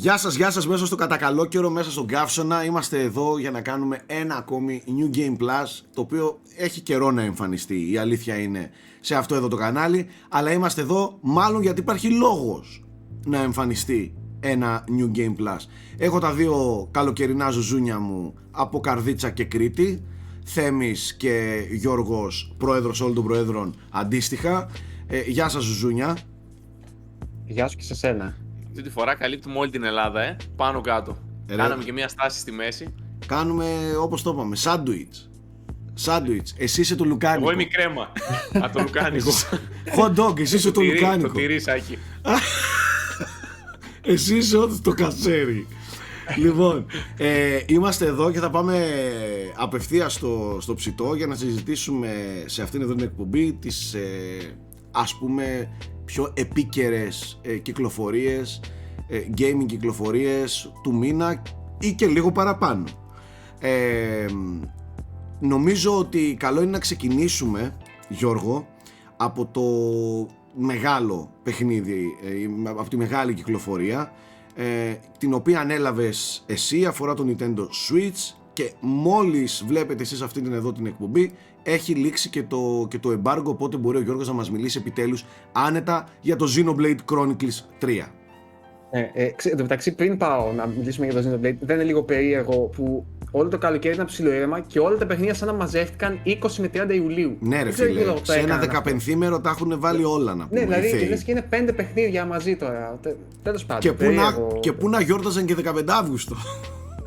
Γεια σας, γεια σας μέσα στο κατακαλό καιρό, μέσα στον καύσωνα. Είμαστε εδώ για να κάνουμε ένα ακόμη New Game Plus, το οποίο έχει καιρό να εμφανιστεί, η αλήθεια είναι, σε αυτό εδώ το κανάλι. Αλλά είμαστε εδώ μάλλον γιατί υπάρχει λόγος να εμφανιστεί ένα New Game Plus. Έχω τα δύο καλοκαιρινά ζουζούνια μου από Καρδίτσα και Κρήτη. Θέμης και Γιώργος, πρόεδρος όλων των προέδρων αντίστοιχα. Ε, γεια σας ζουζούνια. Γεια σου και σε σένα. Αυτή τη φορά καλύπτουμε όλη την Ελλάδα, ε. Πάνω κάτω. Ρε. Κάναμε και μια στάση στη μέση. Κάνουμε όπως το είπαμε, σάντουιτς. Σάντουιτς. Εσύ είσαι το λουκάνικο. Εγώ είμαι η κρέμα. Από το λουκάνικο. Hot dog, εσύ είσαι το τυρί, το λουκάνικο. τυρί, Σάκη. Εσύ είσαι ό,τι το κασέρι. λοιπόν, ε, είμαστε εδώ και θα πάμε απευθεία στο, στο ψητό για να συζητήσουμε σε αυτήν εδώ την εκπομπή τις ε, ας πούμε πιο επίκαιρες ε, κυκλοφορίες, ε, gaming κυκλοφορίες του μήνα ή και λίγο παραπάνω. Ε, νομίζω ότι καλό είναι να ξεκινήσουμε, Γιώργο, από το μεγάλο παιχνίδι, ε, από τη μεγάλη κυκλοφορία ε, την οποία ανέλαβες εσύ αφορά το Nintendo Switch και μόλις βλέπετε εσείς αυτή την εδώ την εκπομπή έχει λήξει και το, και το embargo οπότε μπορεί ο Γιώργος να μας μιλήσει επιτέλους άνετα για το Xenoblade Chronicles 3 Ε, ε, ξέ- εν τω μεταξύ, πριν πάω να μιλήσουμε για το Xenoblade, δεν είναι λίγο περίεργο που όλο το καλοκαίρι ήταν ψιλοήρεμα και όλα τα παιχνίδια σαν να μαζεύτηκαν 20 με 30 Ιουλίου. Ναι ρε Δεν ξέρω φίλε, τι λόγο το σε ένα έκαναν αυτό. δεκαπενθήμερο τα έχουν βάλει όλα να πούμε Ναι, δηλαδή οι θεοί. λες και είναι πέντε παιχνίδια μαζί τώρα. Τε- Τέλος πάντων. και, που να, περίεργο. και που να γιόρταζαν και 15 Αύγουστο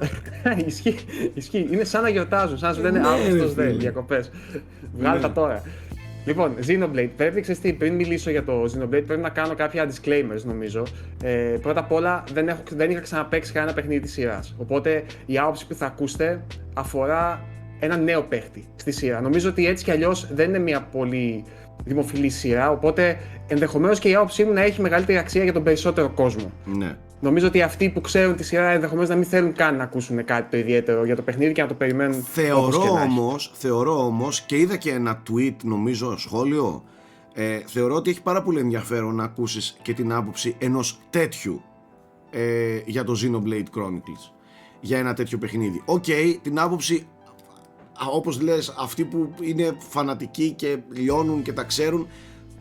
ισχύει, ισχύει. Είναι σαν να γιορτάζουν, σαν να σου λένε Ναι, ρε Αύγουστος δε, φίλε. διακοπές. Βγάλε Ναι. τα τώρα. Λοιπόν, Xenoblade. Πρέπει, ξέρεις τι, πριν μιλήσω για το Xenoblade, πρέπει να κάνω κάποια disclaimers νομίζω. Ε, πρώτα απ' όλα, δεν, έχω, δεν είχα ξαναπαίξει κανένα παιχνίδι της σειράς. Οπότε, η άποψη που θα ακούσετε αφορά ένα νέο παίχτη στη σειρά. Νομίζω ότι έτσι κι αλλιώς δεν είναι μια πολύ δημοφιλή σειρά, οπότε ενδεχομένως και η άποψή μου να έχει μεγαλύτερη αξία για τον περισσότερο κόσμο. ναι. Νομίζω ότι αυτοί που ξέρουν τη σειρά ενδεχομένως να μην θέλουν καν να ακούσουν κάτι το ιδιαίτερο για το παιχνίδι και να το περιμένουν. όπως Θεωρώ και να έχει. όμως, θεωρώ όμως και είδα και ένα tweet νομίζω σχόλιο ε, θεωρώ ότι έχει πάρα πολύ ενδιαφέρον να ακούσεις και την άποψη ενός τέτοιου ε, για το Xenoblade Chronicles για ένα τέτοιο παιχνίδι. Οκ, την άποψη α, όπως λες αυτοί που είναι φανατικοί και λιώνουν και τα ξέρουν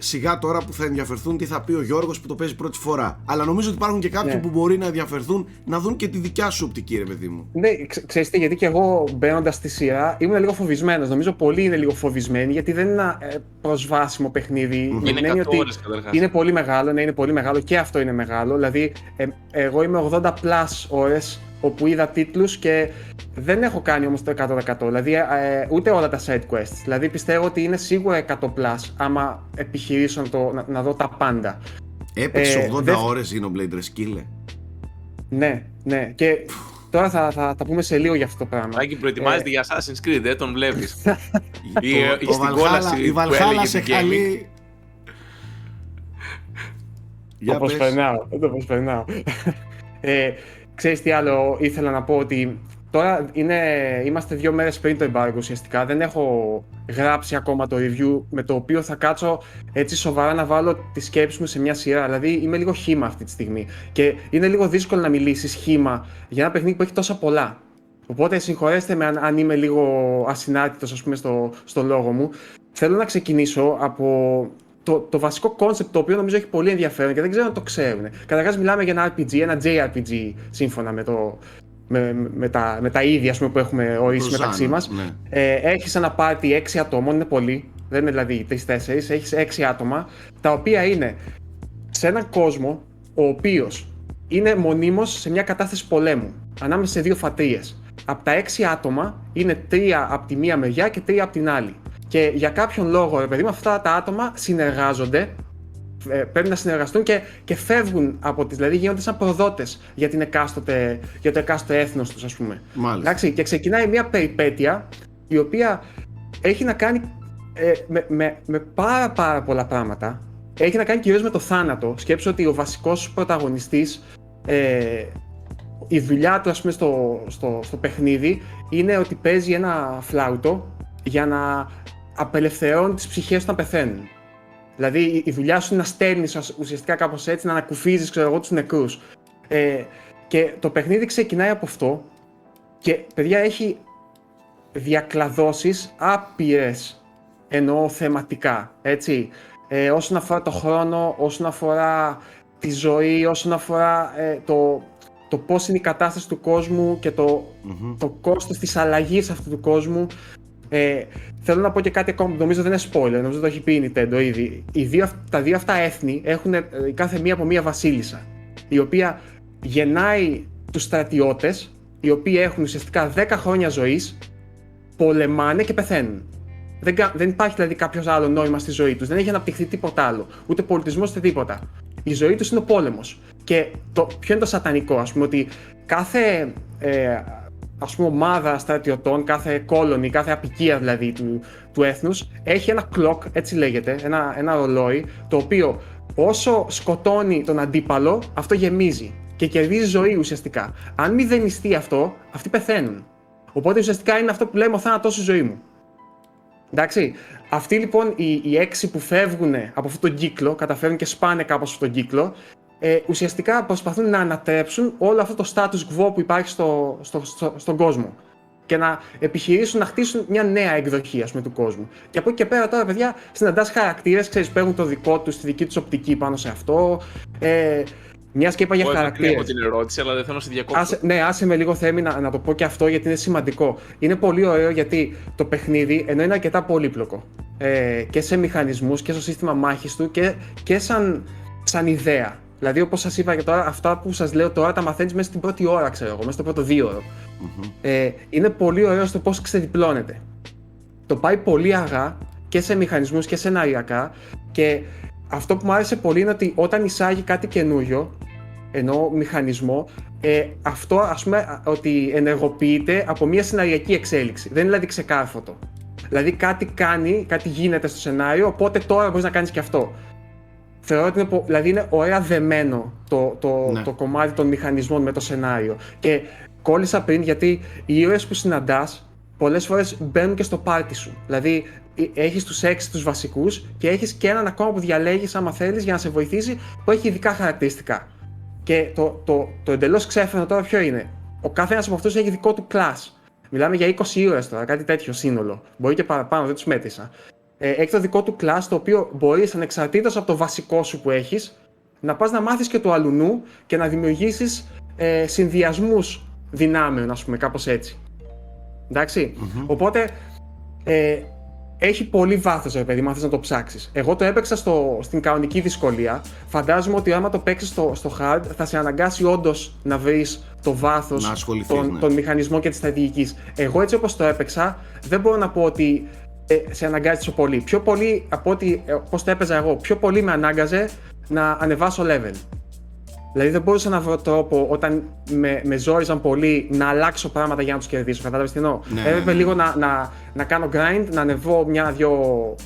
σιγά τώρα που θα ενδιαφερθούν τι θα πει ο Γιώργος που το παίζει πρώτη φορά. Αλλά νομίζω ότι υπάρχουν και κάποιοι Ναι. που μπορεί να ενδιαφερθούν να δουν και τη δικιά σου οπτική ρε παιδί μου. Ναι, ξε- ξέρεις τι, γιατί και εγώ μπαίνοντας στη σειρά ήμουν λίγο φοβισμένος. Νομίζω πολλοί είναι λίγο φοβισμένοι γιατί δεν είναι ένα ε, προσβάσιμο παιχνίδι. με Είναι την έννοια 100 ότι ώρες καταρχάς. Είναι πολύ μεγάλο, ναι, είναι πολύ μεγάλο και αυτό είναι μεγάλο. Δηλαδή, ε, εγώ είμαι 80 plus ώρες όπου είδα τίτλους και δεν έχω κάνει όμως το 100%. Δηλαδή, ε, ούτε όλα τα side quests. Δηλαδή, πιστεύω ότι είναι σίγουρα 100 plus άμα επιχειρήσω να, το, να, να δω τα πάντα. Έπαιξε Ε, 80 δεν- ώρες Xenoblade ρε σκύλε. Ναι, ναι. Και τώρα θα, θα τα πούμε σε λίγο για αυτό το πράγμα. Σάκη προετοιμάζεται για Assassin's Creed, ε, τον βλέπεις. Το- η το στην Valhalla- κόλαση η που Valhalla έλεγε σε την gaming. χαλεί. Για το πες. προσπερνάω, το προσπερνάω. ε, ξέρεις τι άλλο ήθελα να πω ότι τώρα είναι, είμαστε δύο μέρες πριν το embargo ουσιαστικά. Δεν έχω γράψει ακόμα το review με το οποίο θα κάτσω έτσι σοβαρά να βάλω τη σκέψη μου σε μια σειρά. Δηλαδή είμαι λίγο χύμα αυτή τη στιγμή. Και είναι λίγο δύσκολο να μιλήσεις χύμα για ένα παιχνίδι που έχει τόσα πολλά. Οπότε συγχωρέστε με αν, αν είμαι λίγο ασυνάρτητος ας πούμε στο, στο λόγο μου. Θέλω να ξεκινήσω από το, το βασικό κόνσεπτ το οποίο νομίζω έχει πολύ ενδιαφέρον και δεν ξέρω αν το ξέρουν. Καταρχάς μιλάμε για ένα RPG, ένα JRPG σύμφωνα με, το, με, με, τα, με τα ίδια ας πούμε, που έχουμε ορίσει Το μεταξύ Zano, μας. ναι. Ε, έχεις ένα πάρτι 6 ατόμων, είναι πολύ, δεν είναι δηλαδή 3-4, έχεις 6 άτομα, τα οποία είναι σε έναν κόσμο ο οποίος είναι μονίμως σε μια κατάσταση πολέμου, ανάμεσα σε δύο φατρίες. Από τα 6 άτομα είναι 3 από τη μία μεριά και 3 από την άλλη. Και για κάποιον λόγο, ρε παιδί μου, αυτά τα άτομα συνεργάζονται ε, πρέπει να συνεργαστούν και, και φεύγουν από τις, δηλαδή γίνονται σαν προδότες για, την εκάστοτε, για το εκάστοτε έθνος τους ας πούμε. Μάλιστα. Εντάξει, και ξεκινάει μια περιπέτεια η οποία έχει να κάνει ε, με, με, με πάρα πάρα πολλά πράγματα. Έχει να κάνει κυρίως με το θάνατο. Σκέψου ότι ο βασικός πρωταγωνιστής, ε, η δουλειά του ας πούμε στο, στο, στο παιχνίδι είναι ότι παίζει ένα φλάουτο για να απελευθερώνει τις ψυχές όταν πεθαίνουν. Δηλαδή η- η δουλειά σου είναι να στέλνεις ουσιαστικά κάπως έτσι, να ανακουφίζεις ξέρω εγώ τους νεκρούς. Ε, Και το παιχνίδι ξεκινάει από αυτό και παιδιά έχει διακλαδώσεις άπειρες εννοώ θεματικά, έτσι. Ε, όσον αφορά το χρόνο, όσον αφορά τη ζωή, όσον αφορά ε, το, το πώς είναι η κατάσταση του κόσμου και το, mm το κόστος της αλλαγής αυτού του κόσμου. Ε, θέλω να πω και κάτι ακόμα, νομίζω δεν είναι spoiler, νομίζω το έχει πει η Nintendo ήδη. Οι δύο, τα δύο αυτά έθνη έχουν ε, κάθε μία από μία βασίλισσα, η οποία γεννάει τους στρατιώτες, οι οποίοι έχουν ουσιαστικά 10 χρόνια ζωής, πολεμάνε και πεθαίνουν. Δεν, δεν υπάρχει δηλαδή κάποιος άλλο νόημα στη ζωή τους. Δεν έχει αναπτυχθεί τίποτα άλλο. Ούτε πολιτισμός ούτε τίποτα. Η ζωή τους είναι ο πόλεμος. Και το, ποιο είναι το σατανικό, ας πούμε, ότι κάθε ε, ας πούμε, ομάδα στρατιωτών, κάθε κόλονη, κάθε απικία δηλαδή του, του έθνους έχει ένα clock, έτσι λέγεται, ένα, ένα ρολόι, το οποίο όσο σκοτώνει τον αντίπαλο, αυτό γεμίζει και κερδίζει ζωή ουσιαστικά. Αν μηδενιστεί αυτό, αυτοί πεθαίνουν. Οπότε ουσιαστικά είναι αυτό που λέμε ο θάνατός στη ζωή μου. Εντάξει. Αυτοί λοιπόν οι, οι έξι που φεύγουν από αυτόν τον κύκλο, καταφέρουν και σπάνε κάπως αυτόν τον κύκλο, ε, ουσιαστικά προσπαθούν να ανατρέψουν όλο αυτό το status quo που υπάρχει στο, στο, στο, στον κόσμο. Και να επιχειρήσουν να χτίσουν μια νέα εκδοχή ας πούμε, του κόσμου. Και από εκεί και πέρα τώρα, παιδιά, συναντάς χαρακτήρες, ξέρεις, παίρνουν το δικό τους, τη δική τους οπτική πάνω σε αυτό. Ε, μιας και είπα για χαρακτήρες. Δεν την ερώτηση, αλλά δεν θέλω να σε διακόψω. Άσε, ναι, άσε με λίγο θέμη να, να το πω και αυτό γιατί είναι σημαντικό. Είναι πολύ ωραίο γιατί το παιχνίδι, ενώ είναι αρκετά πολύπλοκο ε, και σε μηχανισμούς και στο σύστημα μάχης του και, και σαν, σαν ιδέα. Δηλαδή, όπως σας είπα και τώρα, αυτά που σας λέω τώρα τα μαθαίνεις μέσα στην πρώτη ώρα, ξέρω εγώ, μέσα στο πρώτο δύο Ε, είναι πολύ ωραίο στο πώς ξεδιπλώνεται. Το πάει πολύ αργά και σε μηχανισμούς και σεναριακά και αυτό που μου άρεσε πολύ είναι ότι όταν εισάγει κάτι καινούριο, ενώ μηχανισμό, ε, αυτό ας πούμε ότι ενεργοποιείται από μια σεναριακή εξέλιξη. Δεν είναι δηλαδή ξεκάρφωτο. Δηλαδή κάτι κάνει, κάτι γίνεται στο σενάριο, οπότε τώρα μπορείς να κάνεις και αυτό. Θεωρώ ότι είναι, δηλαδή είναι ωραία δεμένο το, το, ναι. το κομμάτι των μηχανισμών με το σενάριο. Και κόλλησα πριν γιατί οι ήρωες που συναντάς πολλές φορές μπαίνουν και στο πάρτι σου. Δηλαδή έχεις τους έξι τους βασικούς και έχεις και έναν ακόμα που διαλέγεις άμα θέλεις για να σε βοηθήσει που έχει ειδικά χαρακτηριστικά. Και το, το, το εντελώς ξέφρενο τώρα ποιο είναι. Ο κάθε ένα από αυτούς έχει δικό του class. Μιλάμε για 20 ήρωες τώρα, κάτι τέτοιο σύνολο. Μπορεί και παραπάνω, δεν τους μέτρησα. Ε, έχεις το δικό του class το οποίο μπορείς ανεξαρτήτως από το βασικό σου που έχεις να πας να μάθεις και το αλουνού και να δημιουργήσεις ε, συνδυασμούς δυνάμεων, ας πούμε, κάπως έτσι. ενταξει Οπότε ε, έχει πολύ βάθος, ρε παιδί, αν να το ψάξεις. Εγώ το έπαιξα στο, στην κανονική δυσκολία. Φαντάζομαι ότι άμα το παίξεις στο, στο hard, θα σε αναγκάσει όντως να βρεις το βάθος των, ναι. μηχανισμών και τη στρατηγικής. Εγώ έτσι όπως το έπαιξα, δεν μπορώ να πω ότι ε, σε αναγκάζει τόσο πολύ. Πιο πολύ από ότι ε, πώς το έπαιζα εγώ, πιο πολύ με ανάγκαζε να ανεβάσω level. Δηλαδή δεν μπορούσα να βρω τρόπο όταν με, με ζόριζαν πολύ να αλλάξω πράγματα για να τους κερδίσω. Κατάλαβες τι εννοώ; Ναι, Έπρεπε ναι, ναι. λίγο να, να, να κάνω grind, να ανεβώ μια-δυο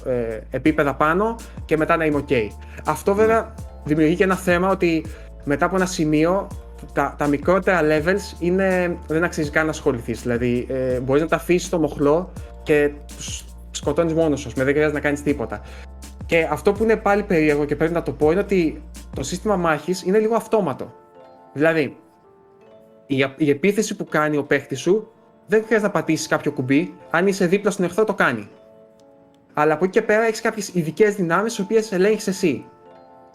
ε, επίπεδα πάνω και μετά να είμαι OK. Αυτό ναι. βέβαια δημιουργεί και ένα θέμα ότι μετά από ένα σημείο τα, τα μικρότερα levels είναι, δεν αξίζει καν να ασχοληθείς. Δηλαδή ε, μπορείς να τα αφήσεις στο μοχλό και τους σκοτώνεις μόνος σου. Δεν χρειάζεται να κάνεις τίποτα. Και αυτό που είναι πάλι περίεργο και πρέπει να το πω είναι ότι το σύστημα μάχης είναι λίγο αυτόματο. Δηλαδή, η, η επίθεση που κάνει ο παίχτης σου δεν χρειάζεται να πατήσεις κάποιο κουμπί. Αν είσαι δίπλα στον εχθρό, το κάνει. Αλλά από εκεί και πέρα έχεις κάποιες ειδικές δυνάμεις, τι οποίες ελέγχεις εσύ.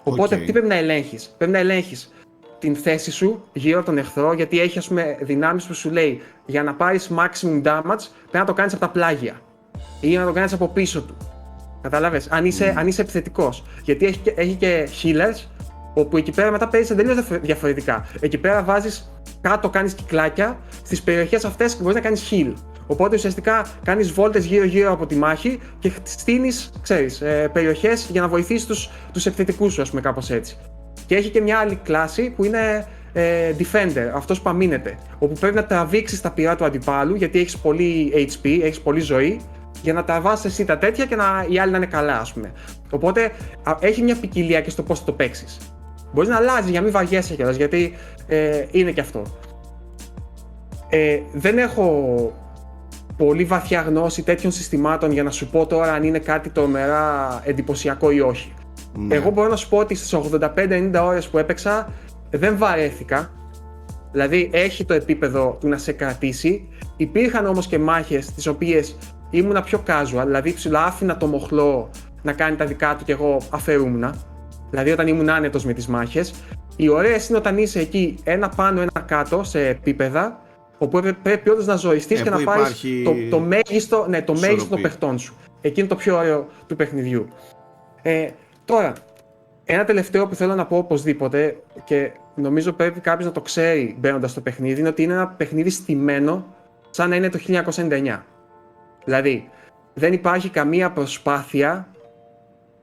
Οπότε τι πρέπει να ελέγχεις; Πρέπει να ελέγχεις την θέση σου γύρω από τον εχθρό, γιατί έχει ας πούμε δυνάμεις που σου λέει για να πάρεις maximum damage πρέπει να το κάνεις από τα πλάγια ή να το κάνεις από πίσω του. Κατάλαβε, αν είσαι, mm. αν είσαι επιθετικός. Γιατί έχει, έχει και healers, όπου εκεί πέρα μετά παίζεις εντελώς διαφορετικά. Εκεί πέρα βάζεις κάτω, κάνεις κυκλάκια, στις περιοχές αυτές μπορείς να κάνεις heal. Οπότε ουσιαστικά κάνεις βόλτες γύρω-γύρω από τη μάχη και στείνει, ξέρεις, ε, περιοχές για να βοηθήσεις τους τους επιθετικούς σου, ας πούμε, κάπως έτσι. Και έχει και μια άλλη κλάση που είναι ε, defender, αυτός που αμήνεται. Όπου πρέπει να τραβήξεις τα πυρά του αντιπάλου, γιατί έχεις πολύ HP, έχεις πολύ ζωή, για να τα βάζεις εσύ τα τέτοια και να, οι άλλοι να είναι καλά, ας πούμε. Οπότε έχει μια ποικιλία και στο πώς θα το παίξεις. Μπορείς να αλλάζει για να μην βαριέσαι κιόλας, γιατί ε, είναι και αυτό. Ε, δεν έχω πολύ βαθιά γνώση τέτοιων συστημάτων για να σου πω τώρα αν είναι κάτι τρομερά εντυπωσιακό ή όχι. Ναι. Εγώ μπορώ να σου πω ότι στις 85-90 ώρες που έπαιξα δεν βαρέθηκα Δηλαδή έχει το επίπεδο του να σε κρατήσει. Υπήρχαν όμως και μάχες τις οποίες ήμουνα πιο casual, δηλαδή ψηλά άφηνα το μοχλό να κάνει τα δικά του και εγώ αφαιρούμουν. Δηλαδή όταν ήμουν άνετος με τις μάχες. Οι ωραίες είναι όταν είσαι εκεί ένα πάνω, ένα κάτω σε επίπεδα, όπου πρέπει όντως να ζωηστεί Ε, και που να πάρεις υπάρχει το, το μέγιστο, ναι, το μέγιστο των ισορροπία. παιχτών σου. Εκεί είναι το πιο ωραίο του παιχνιδιού. Ε, τώρα, ένα τελευταίο που θέλω να πω οπωσδήποτε και νομίζω πρέπει κάποιος να το ξέρει μπαίνοντας στο παιχνίδι είναι ότι είναι ένα παιχνίδι στημένο σαν να είναι το 1999. Δηλαδή, δεν υπάρχει καμία προσπάθεια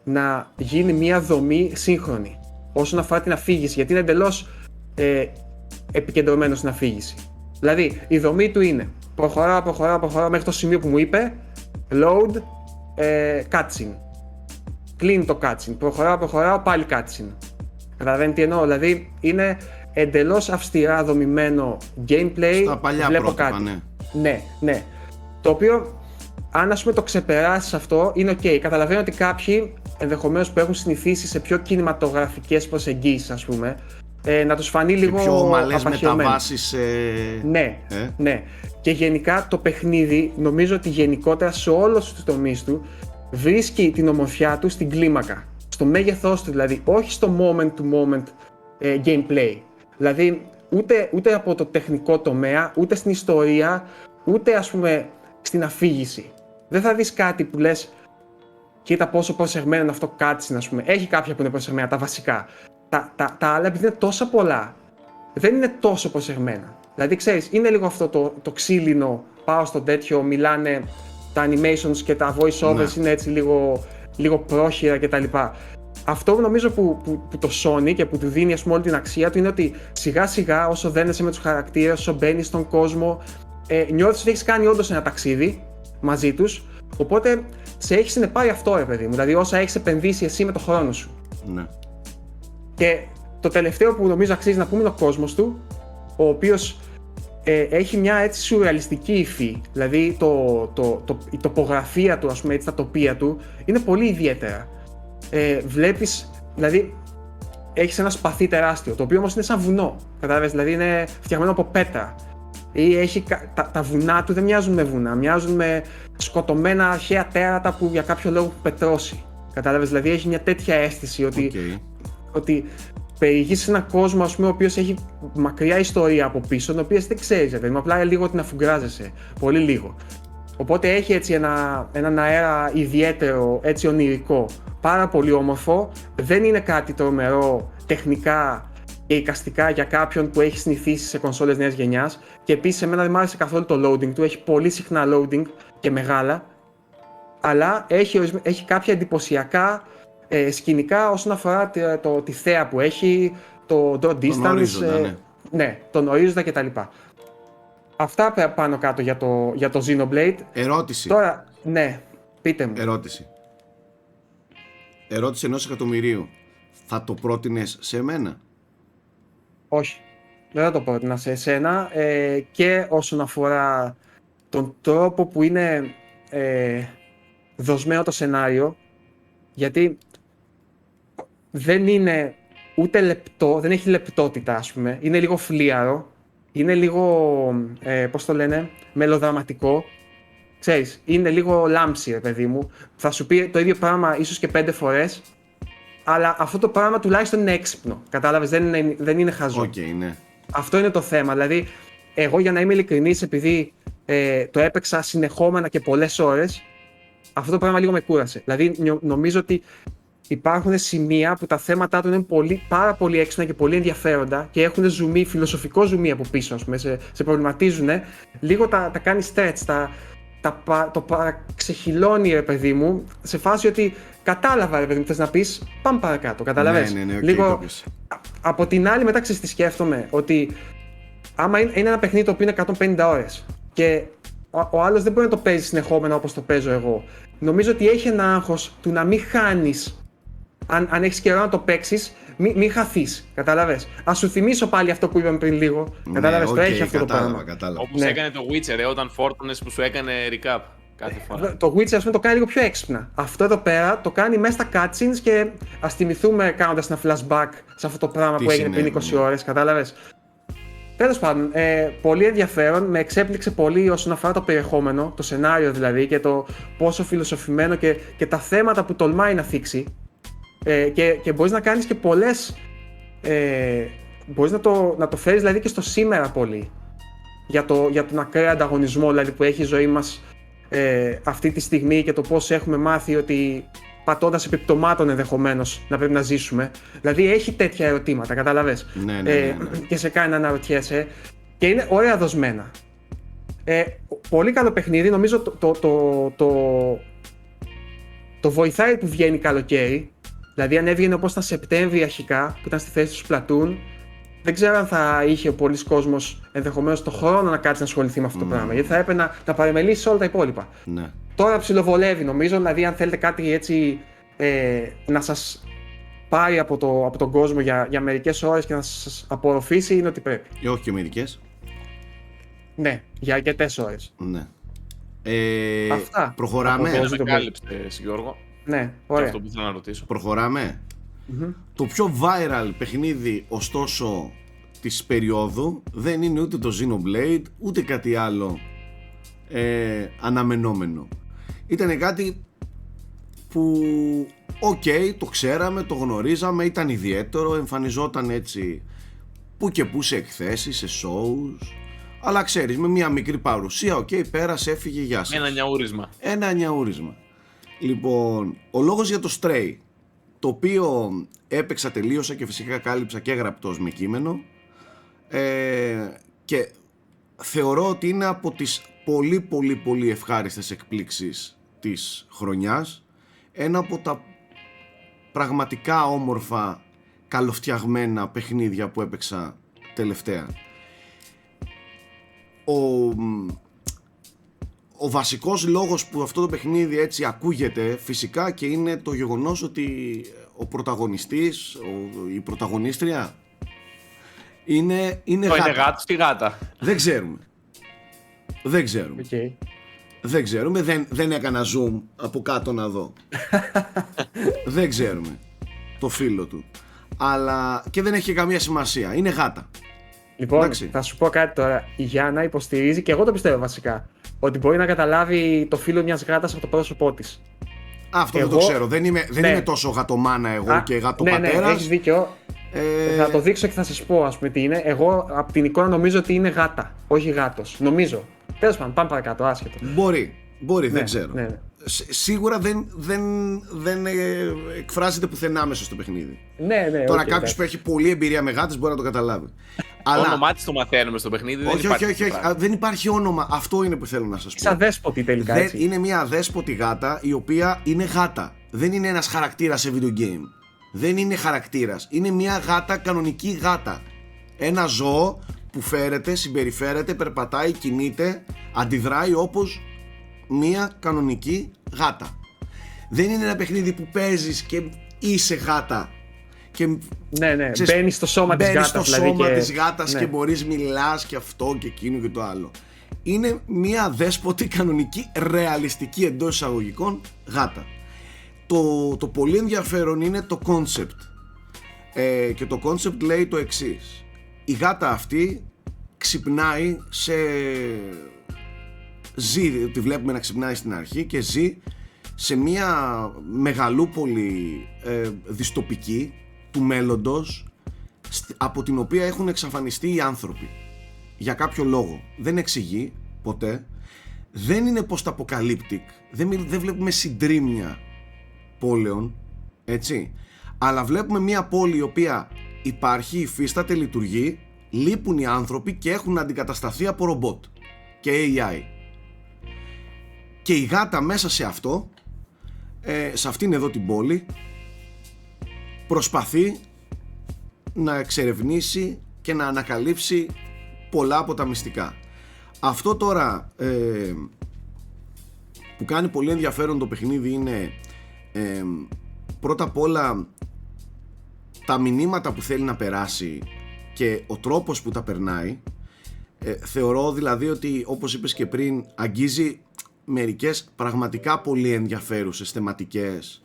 να γίνει μια δομή σύγχρονη όσον αφορά την αφήγηση, γιατί είναι εντελώς ε, επικεντρωμένος στην αφήγηση. Δηλαδή, η δομή του είναι προχωράω, προχωράω, προχωράω μέχρι το σημείο που μου είπε load, ε, cutscene. Κλείνει το cutscene. Προχωράω, προχωράω, πάλι cutscene. Καταλαβαίνετε τι εννοώ. Δηλαδή, είναι εντελώς αυστηρά δομημένο gameplay. Στα παλιά Βλέπω πρότυπα, κάτι. ναι. Ναι, ναι. Το οποίο, αν ας πούμε το ξεπεράσεις αυτό, είναι ok. Καταλαβαίνω ότι κάποιοι ενδεχομένως που έχουν συνηθίσει σε πιο κινηματογραφικές προσεγγίσεις, ας πούμε, ε, να τους φανεί Και λίγο πιο ομαλές απαρχαιωμένο. μεταβάσεις ε, Ναι, Ε; ναι. Και γενικά το παιχνίδι, νομίζω ότι γενικότερα σε όλους τους τομείς του, βρίσκει την ομορφιά του στην κλίμακα. Στο μέγεθός του δηλαδή, όχι στο moment to moment ε, gameplay. Δηλαδή, ούτε, ούτε από το τεχνικό τομέα, ούτε στην ιστορία, ούτε ας πούμε στην αφήγηση. Δεν θα δεις κάτι που λες, κοίτα πόσο προσεγμένο είναι αυτό κάτι, ας πούμε. Έχει κάποια που είναι προσεγμένα, τα βασικά. Τα, τα, τα άλλα, επειδή είναι τόσα πολλά, δεν είναι τόσο προσεγμένα. Δηλαδή, ξέρεις, είναι λίγο αυτό το, το ξύλινο, πάω στο τέτοιο, μιλάνε τα animations και τα voice overs Ναι. είναι έτσι λίγο, λίγο πρόχειρα κτλ. Αυτό που νομίζω που, που, που το Sony και που του δίνει ας πούμε, όλη την αξία του είναι ότι σιγά σιγά όσο δένεσαι με τους χαρακτήρες, όσο μπαίνεις στον κόσμο, ε, νιώθεις ότι έχεις κάνει όντως ένα ταξίδι μαζί τους, οπότε σε έχει συνεπάρει αυτό ρε παιδί μου, δηλαδή όσα έχεις επενδύσει εσύ με το χρόνο σου. ναι. Και το τελευταίο που νομίζω αξίζει να πούμε είναι ο κόσμος του, ο οποίος ε, έχει μια έτσι σουρεαλιστική υφή. Δηλαδή το, το, το, η τοπογραφία του, ας πούμε έτσι, τα τοπία του είναι πολύ ιδιαίτερα. Ε, βλέπεις, δηλαδή έχεις ένα σπαθί τεράστιο, το οποίο όμως είναι σαν βουνό. Κατάλαβες, δηλαδή είναι φτιαγμένο από πέτρα. Ή έχει, κα- τα, τα βουνά του δεν μοιάζουν με βουνά, μοιάζουν με σκοτωμένα αρχαία τέρατα που για κάποιο λόγο έχουν πετρώσει. Κατάλαβες, δηλαδή έχει μια τέτοια αίσθηση ότι Οκ. ότι περιηγείσαι σε έναν κόσμο ας πούμε, ο οποίος έχει μακριά ιστορία από πίσω, την οποία δεν ξέρεις, δηλαδή, απλά λίγο την αφουγκράζεσαι. Πολύ λίγο. Οπότε έχει έτσι ένα, έναν αέρα ιδιαίτερο, έτσι ονειρικό. Πάρα πολύ όμορφο. Δεν είναι κάτι τρομερό τεχνικά και εικαστικά για κάποιον που έχει συνηθίσει σε κονσόλες νέας γενιάς. Και επίσης εμένα δεν μου άρεσε καθόλου το loading του. Έχει πολύ συχνά loading και μεγάλα. Αλλά έχει, ορισμέ- έχει κάποια εντυπωσιακά ε, σκηνικά όσον αφορά τη, το, τη θέα που έχει, το draw distance, ορίζοντα, ε, ναι. ναι, τον ορίζοντα κτλ. Αυτά πέ- πάνω κάτω για το, για το Xenoblade. Ερώτηση. Τώρα, ναι, πείτε μου. Ερώτηση. Ερώτηση ενός εκατομμυρίου. Θα το πρότεινες σε μένα; Όχι. Δεν θα το πρότεινα σε εσένα. Ε, και όσον αφορά τον τρόπο που είναι ε, δοσμένο το σενάριο, γιατί δεν είναι ούτε λεπτό, δεν έχει λεπτότητα ας πούμε. Είναι λίγο φλύαρο, είναι λίγο, ε, πώς το λένε, μελοδραματικό. Ξέρεις, είναι λίγο Λάμψη ρε παιδί μου. Θα σου πει το ίδιο πράγμα ίσως και πέντε φορές, αλλά αυτό το πράγμα τουλάχιστον είναι έξυπνο. Κατάλαβες, δεν είναι, δεν είναι χαζό. Οκ, ναι. Αυτό είναι το θέμα. Δηλαδή, εγώ για να είμαι ειλικρινής, επειδή ε, το έπαιξα συνεχόμενα και πολλές ώρες, αυτό το πράγμα λίγο με κούρασε. Δηλαδή, νιο- νομίζω ότι υπάρχουν σημεία που τα θέματα του είναι πολύ, πάρα πολύ έξυπνα και πολύ ενδιαφέροντα και έχουν ζουμί, φιλοσοφικό ζουμί από πίσω, ας πούμε, σε, σε προβληματίζουν. Λίγο τα, τα κάνει stretch, τα, τα, πα- το παραξεχειλώνει, ρε παιδί μου, σε φάση ότι κατάλαβα, ρε παιδί μου, θες να πεις, πάμε παρακάτω, καταλαβες; Ναι, ναι, ναι, οκ, Λίγο, το πες. από την άλλη, μετά ξέρεις τι σκέφτομαι, ότι άμα είναι, είναι ένα παιχνίδι το οποίο είναι 150 ώρες και ο, ο άλλος δεν μπορεί να το παίζει συνεχόμενα όπως το παίζω εγώ. Νομίζω ότι έχει ένα άγχος του να μην χάνεις αν, αν έχεις καιρό να το παίξεις, μην, μην χαθείς, κατάλαβες; Ας σου θυμίσω πάλι αυτό που είπαμε πριν λίγο, κατάλαβες, ναι, το οκ, έχει αυτό το κατάλαβα, πράγμα. Κατάλαβα. Όπως Ναι. έκανε το Witcher, ε, όταν φόρτωνες που σου έκανε recap κάθε φορά. Το Witcher, ας πούμε, το κάνει λίγο πιο έξυπνα. Αυτό εδώ πέρα το κάνει μέσα στα cutscenes και ας θυμηθούμε κάνοντας ένα flashback σε αυτό το πράγμα Τι που έγινε πριν συνέβη, 20 ναι. ώρες, κατάλαβες; Τέλος πάντων, ε, πολύ ενδιαφέρον. Με εξέπληξε πολύ όσον αφορά το περιεχόμενο, το σενάριο δηλαδή και το πόσο φιλοσοφημένο και, και τα θέματα που τολμάει να θίξει. Ε, και, και μπορείς να κάνεις και πολλές. Ε, μπορείς να το, να το φέρεις δηλαδή και στο σήμερα πολύ. Για, το, για τον ακραίο ανταγωνισμό δηλαδή, που έχει η ζωή μας ε, αυτή τη στιγμή και το πώς έχουμε μάθει ότι πατώντας επιπτωμάτων ενδεχομένως να πρέπει να ζήσουμε. Δηλαδή έχει τέτοια ερωτήματα, κατάλαβε. Ναι, ναι, ναι, ναι. και σε κάνει να αναρωτιέσαι. Και είναι ωραία δοσμένα. Ε, πολύ καλό παιχνίδι. Νομίζω το, το, το, το, το βοηθάει που βγαίνει καλοκαίρι. Δηλαδή, αν έβγαινε όπως ήταν Σεπτέμβρη αρχικά, που ήταν στη θέση τους Splatoon, δεν ξέρω αν θα είχε ο πολλή κόσμος ενδεχομένως το χρόνο να κάτσει να ασχοληθεί με αυτό το Mm. πράγμα. Γιατί θα έπρεπε να, να παρεμελήσει όλα τα υπόλοιπα. ναι. Τώρα ψιλοβολεύει νομίζω, δηλαδή αν θέλετε κάτι έτσι ε, να σας πάρει από, το, από τον κόσμο για, για μερικές ώρες και να σας απορροφήσει είναι ότι πρέπει. Ε, όχι και μερικές. Ναι, για αρκετέ ώρες. Ναι. Ε, Αυτά. Προχωράμε. Από το- Ανακάλυψες, Γιώργο. Ναι, Και ωραία. αυτό που ήθελα να ρωτήσω. Προχωράμε. Μμμ. Το πιο viral παιχνίδι ωστόσο της περίοδου δεν είναι ούτε το Xenoblade ούτε κάτι άλλο ε, αναμενόμενο. Ήταν κάτι που οκ, το ξέραμε, το γνωρίζαμε, ήταν ιδιαίτερο, εμφανιζόταν έτσι που και που σε εκθέσεις, σε shows αλλά ξέρεις με μια μικρή παρουσία, οκ, πέρασε, έφυγε, γεια σας. Ένα νιαούρισμα. Ένα νιαούρισμα. Λοιπόν, ο λόγος για το Stray, το οποίο έπαιξα, τελείωσα και φυσικά κάλυψα και γραπτώς με κείμενο ε, και θεωρώ ότι είναι από τις πολύ πολύ πολύ ευχάριστες εκπλήξεις της χρονιάς ένα από τα πραγματικά όμορφα καλοφτιαγμένα παιχνίδια που έπαιξα τελευταία. Ο, ο βασικός λόγος που αυτό το παιχνίδι έτσι ακούγεται φυσικά και είναι το γεγονός ότι ο πρωταγωνιστής, ο, η πρωταγωνίστρια είναι, είναι Το είναι γάτα. γάτος ή γάτα; Δεν ξέρουμε. Δεν ξέρουμε. Οκ. Δεν ξέρουμε. Δεν, δεν έκανα zoom από κάτω να δω. δεν ξέρουμε το φύλο του. Αλλά και δεν έχει καμία σημασία. Είναι γάτα. Λοιπόν, Εντάξει. θα σου πω κάτι τώρα. Η Γιάννα υποστηρίζει, και εγώ το πιστεύω βασικά, ότι μπορεί να καταλάβει το φύλο μιας γάτας από το πρόσωπό της. Αυτό δεν το Εγώ- ξέρω. Δεν είμαι, δεν Ναι. είμαι τόσο γατομάνα εγώ Α, και ναι, γατοπατέρας. ναι, έχεις δίκιο. Ε, Θα το δείξω και θα σας πω, ας πούμε, τι είναι. Εγώ από την εικόνα νομίζω ότι είναι γάτα, όχι γάτος. Νομίζω. Τέλος πάντων, πάμε παρακάτω, άσχετο. Μπορεί. Μπορεί, δεν Ναι, ξέρω. ναι, ναι. Σ- Σίγουρα δεν, δεν, δεν ε, εκφράζεται πουθενά μέσα στο παιχνίδι. Ναι, ναι, Τώρα οκ, κάποιος εντάξει. που έχει πολλή εμπειρία με γάτες μπορεί να το καταλάβει. Το Αλλά. όνομά τη το μαθαίνουμε στο παιχνίδι. δεν Όχι, όχι, υπάρχει όχι, τέτοιο όχι. πράγμα. Α, Δεν υπάρχει όνομα. Αυτό είναι που θέλω να σας πω. Σαν αδέσποτη τελικά, Δεν, έτσι. είναι μια αδέσποτη γάτα η οποία είναι γάτα. Δεν είναι ένας χαρακτήρας σε video game. Δεν είναι χαρακτήρας. Είναι μια γάτα κανονική γάτα. Ένα ζώο που φέρεται, συμπεριφέρεται, περπατάει, κινείται, αντιδράει όπως μια κανονική γάτα. Δεν είναι ένα παιχνίδι που παίζεις και είσαι γάτα. Και Ναι, ναι, ξέρεις, μπαίνεις στο σώμα της μπαίνεις γάτας. στο δηλαδή, σώμα και... της γάτας ναι. και μπορείς μιλάς και αυτό και εκείνο και το άλλο. Είναι μια δέσποτη κανονική ρεαλιστική εντός εισαγωγικών γάτα. Το, το πολύ ενδιαφέρον είναι το concept. Ε, και το concept λέει το εξής. Η γάτα αυτή ξυπνάει σε... Ζει, τη βλέπουμε να ξυπνάει στην αρχή και ζει σε μια μεγαλούπολη ε, δυστοπική του μέλλοντος σ- από την οποία έχουν εξαφανιστεί οι άνθρωποι. Για κάποιο λόγο. Δεν εξηγεί ποτέ. Δεν είναι post-apocalyptic. Δεν, μιλ- δεν βλέπουμε συντρίμμια πόλεων έτσι. Αλλά βλέπουμε μια πόλη η οποία υπάρχει, υφίσταται, λειτουργεί λείπουν οι άνθρωποι και έχουν αντικατασταθεί από ρομπότ και AI και η γάτα μέσα σε αυτό ε, σε αυτήν εδώ την πόλη προσπαθεί να εξερευνήσει και να ανακαλύψει πολλά από τα μυστικά. Αυτό τώρα ε, που κάνει πολύ ενδιαφέρον το παιχνίδι είναι ε, πρώτα απ' όλα τα μηνύματα που θέλει να περάσει και ο τρόπος που τα περνάει ε, θεωρώ δηλαδή ότι όπως είπες και πριν αγγίζει μερικές πραγματικά πολύ ενδιαφέρουσες θεματικές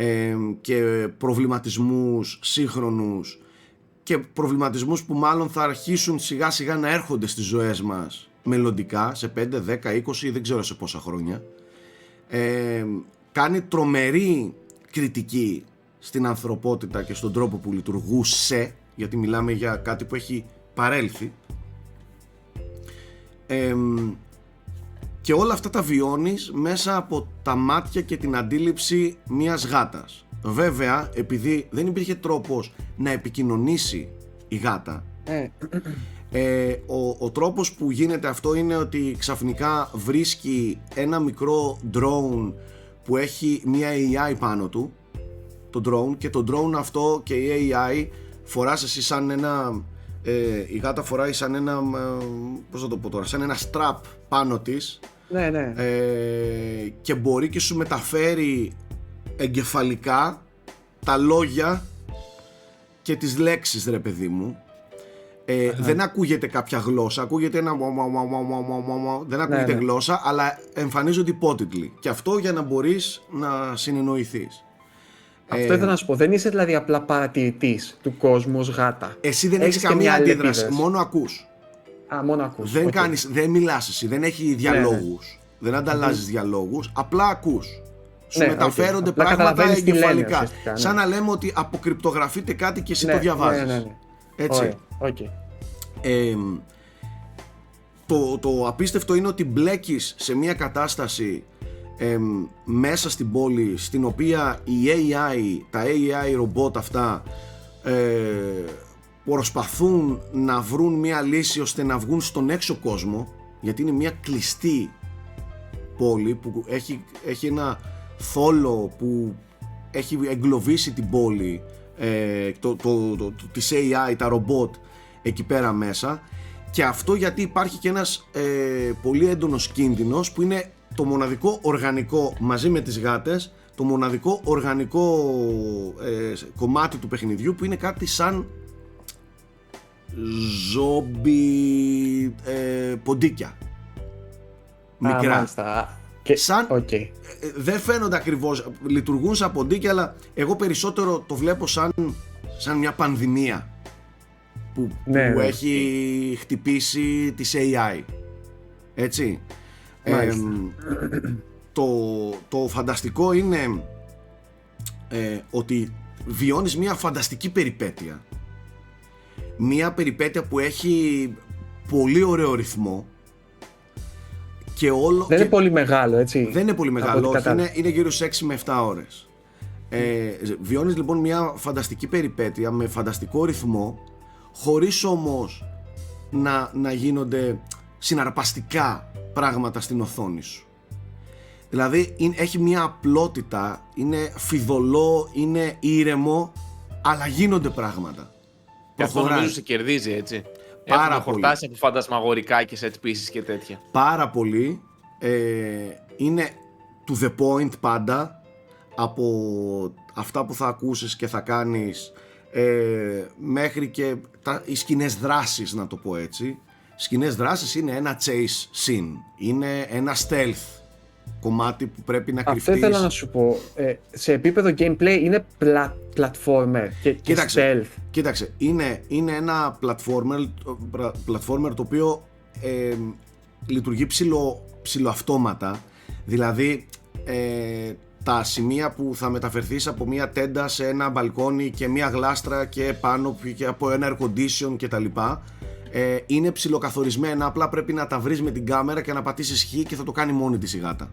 ε, και προβληματισμούς σύγχρονους και προβληματισμούς που μάλλον θα αρχίσουν σιγά σιγά να έρχονται στις ζωές μας μελλοντικά σε 5, 10, 20 δεν ξέρω σε πόσα χρόνια. Ε, κάνει τρομερή κριτική στην ανθρωπότητα και στον τρόπο που λειτουργούσε γιατί μιλάμε για κάτι που έχει παρέλθει. Ε, και όλα αυτά τα βιώνεις μέσα από τα μάτια και την αντίληψη μιας γάτας. Βέβαια επειδή δεν υπήρχε τρόπος να επικοινωνήσει η γάτα Ε, ε, ο, ο τρόπος που γίνεται αυτό είναι ότι ξαφνικά βρίσκει ένα μικρό drone που έχει μια AI πάνω του. Το drone και το drone αυτό και η AI φοράς εσύ σαν ένα ε, η γάτα φοράει σαν ένα ε, πώς θα το πω τώρα σαν ένα strap πάνω της ναι, ναι. ε, και μπορεί και σου μεταφέρει εγκεφαλικά τα λόγια και τις λέξεις ρε παιδί μου ε, δεν ακούγεται κάποια γλώσσα, ακούγεται ένα μου, μου, μου, μου, μου, μου, μου, μου. δεν ακούγεται ναι. γλώσσα, αλλά εμφανίζονται υπότιτλοι. Και αυτό για να μπορείς να συνεννοηθείς. Αυτό Ε, ήθελα να σου πω. Δεν είσαι δηλαδή απλά παρατηρητής του κόσμου ως γάτα. Εσύ δεν Έχεις έχεις και μια καμία άλλη αντίδραση, επίδραση. μόνο ακούς. Α, μόνο ακούς. Δεν, Οκ. κάνεις, δεν μιλάς εσύ, δεν έχει διαλόγους. Δεν ανταλλάζεις διαλόγους, απλά ακούς. Σου Ναι, μεταφέρονται οκ. Απλά πράγματα καταλαβαίνεις τι λένε εγκεφαλικά. ουσιαστικά, ναι. Σαν να λέμε ότι αποκρυπτογραφείται κάτι και εσύ Ναι, το διαβάζεις. Ναι, ναι, ναι. Έτσι. Ωραία, οκ. Ε, το, το απίστευτο είναι ότι μπλέκεις σε μια κατάσταση εμ, μέσα στην πόλη στην οποία η AI, τα AI ρομπότ αυτά ε, προσπαθούν να βρουν μια λύση ώστε να βγουν στον έξω κόσμο γιατί είναι μια κλειστή πόλη που έχει, έχει ένα θόλο που έχει εγκλωβίσει την πόλη ε, το, το, το, το- της AI, τα ρομπότ εκεί πέρα μέσα. Και αυτό γιατί υπάρχει και ένας ε, πολύ έντονος κίνδυνος που είναι το μοναδικό οργανικό μαζί με τις γάτες το μοναδικό οργανικό ε, κομμάτι του παιχνιδιού που είναι κάτι σαν ζόμπι ε, ποντίκια Α, μικρά μάλιστα. Α, Και... Σαν- Οκ. ε, δεν φαίνονται ακριβώς, λειτουργούν σαν ποντίκια αλλά εγώ περισσότερο το βλέπω σαν, σαν μια πανδημία που, Ναι, που ναι. έχει χτυπήσει τις AI έτσι Μάλιστα. Εμ, το, το φανταστικό είναι ε, ότι βιώνεις μια φανταστική περιπέτεια μια περιπέτεια που έχει πολύ ωραίο ρυθμό και όλο Δεν και- είναι πολύ μεγάλο, έτσι. δεν είναι πολύ Από μεγάλο, ό,τι όχι, κατάλαβα. είναι, είναι γύρω στις 6 με 7 ώρες. Ε, βιώνεις λοιπόν μια φανταστική περιπέτεια με φανταστικό ρυθμό, χωρίς όμως να, να γίνονται συναρπαστικά πράγματα στην οθόνη σου. Δηλαδή είναι- έχει μια απλότητα, είναι φιδωλό, είναι ήρεμο, αλλά γίνονται πράγματα. Και αυτό Προχωράει. νομίζω σε κερδίζει, έτσι. Πάρα Έχουμε πολύ. χορτάσει από φαντασμαγορικά και set pieces και τέτοια. πάρα πολύ ε, είναι to the point πάντα από αυτά που θα ακούσεις και θα κάνεις ε, μέχρι και τα, οι σκηνές δράσεις να το πω έτσι σκηνές δράσεις είναι ένα chase scene είναι ένα stealth κομμάτι που πρέπει να Αυτό κρυφτείς ήθελα να σου πω. Ε, σε επίπεδο gameplay είναι πλα, platformer και, και Κοίταξε. stealth. Κοίταξε, είναι, είναι ένα platformer, platformer το οποίο ε, λειτουργεί ψηλο, ψηλοαυτόματα. Δηλαδή, ε, τα σημεία που θα μεταφερθείς από μια τέντα σε ένα μπαλκόνι και μια γλάστρα και πάνω και από ένα air condition και τα λοιπά, ε, είναι ψιλοκαθορισμένα, απλά πρέπει να τα βρεις με την κάμερα και να πατήσεις X και θα το κάνει μόνη της η γάτα.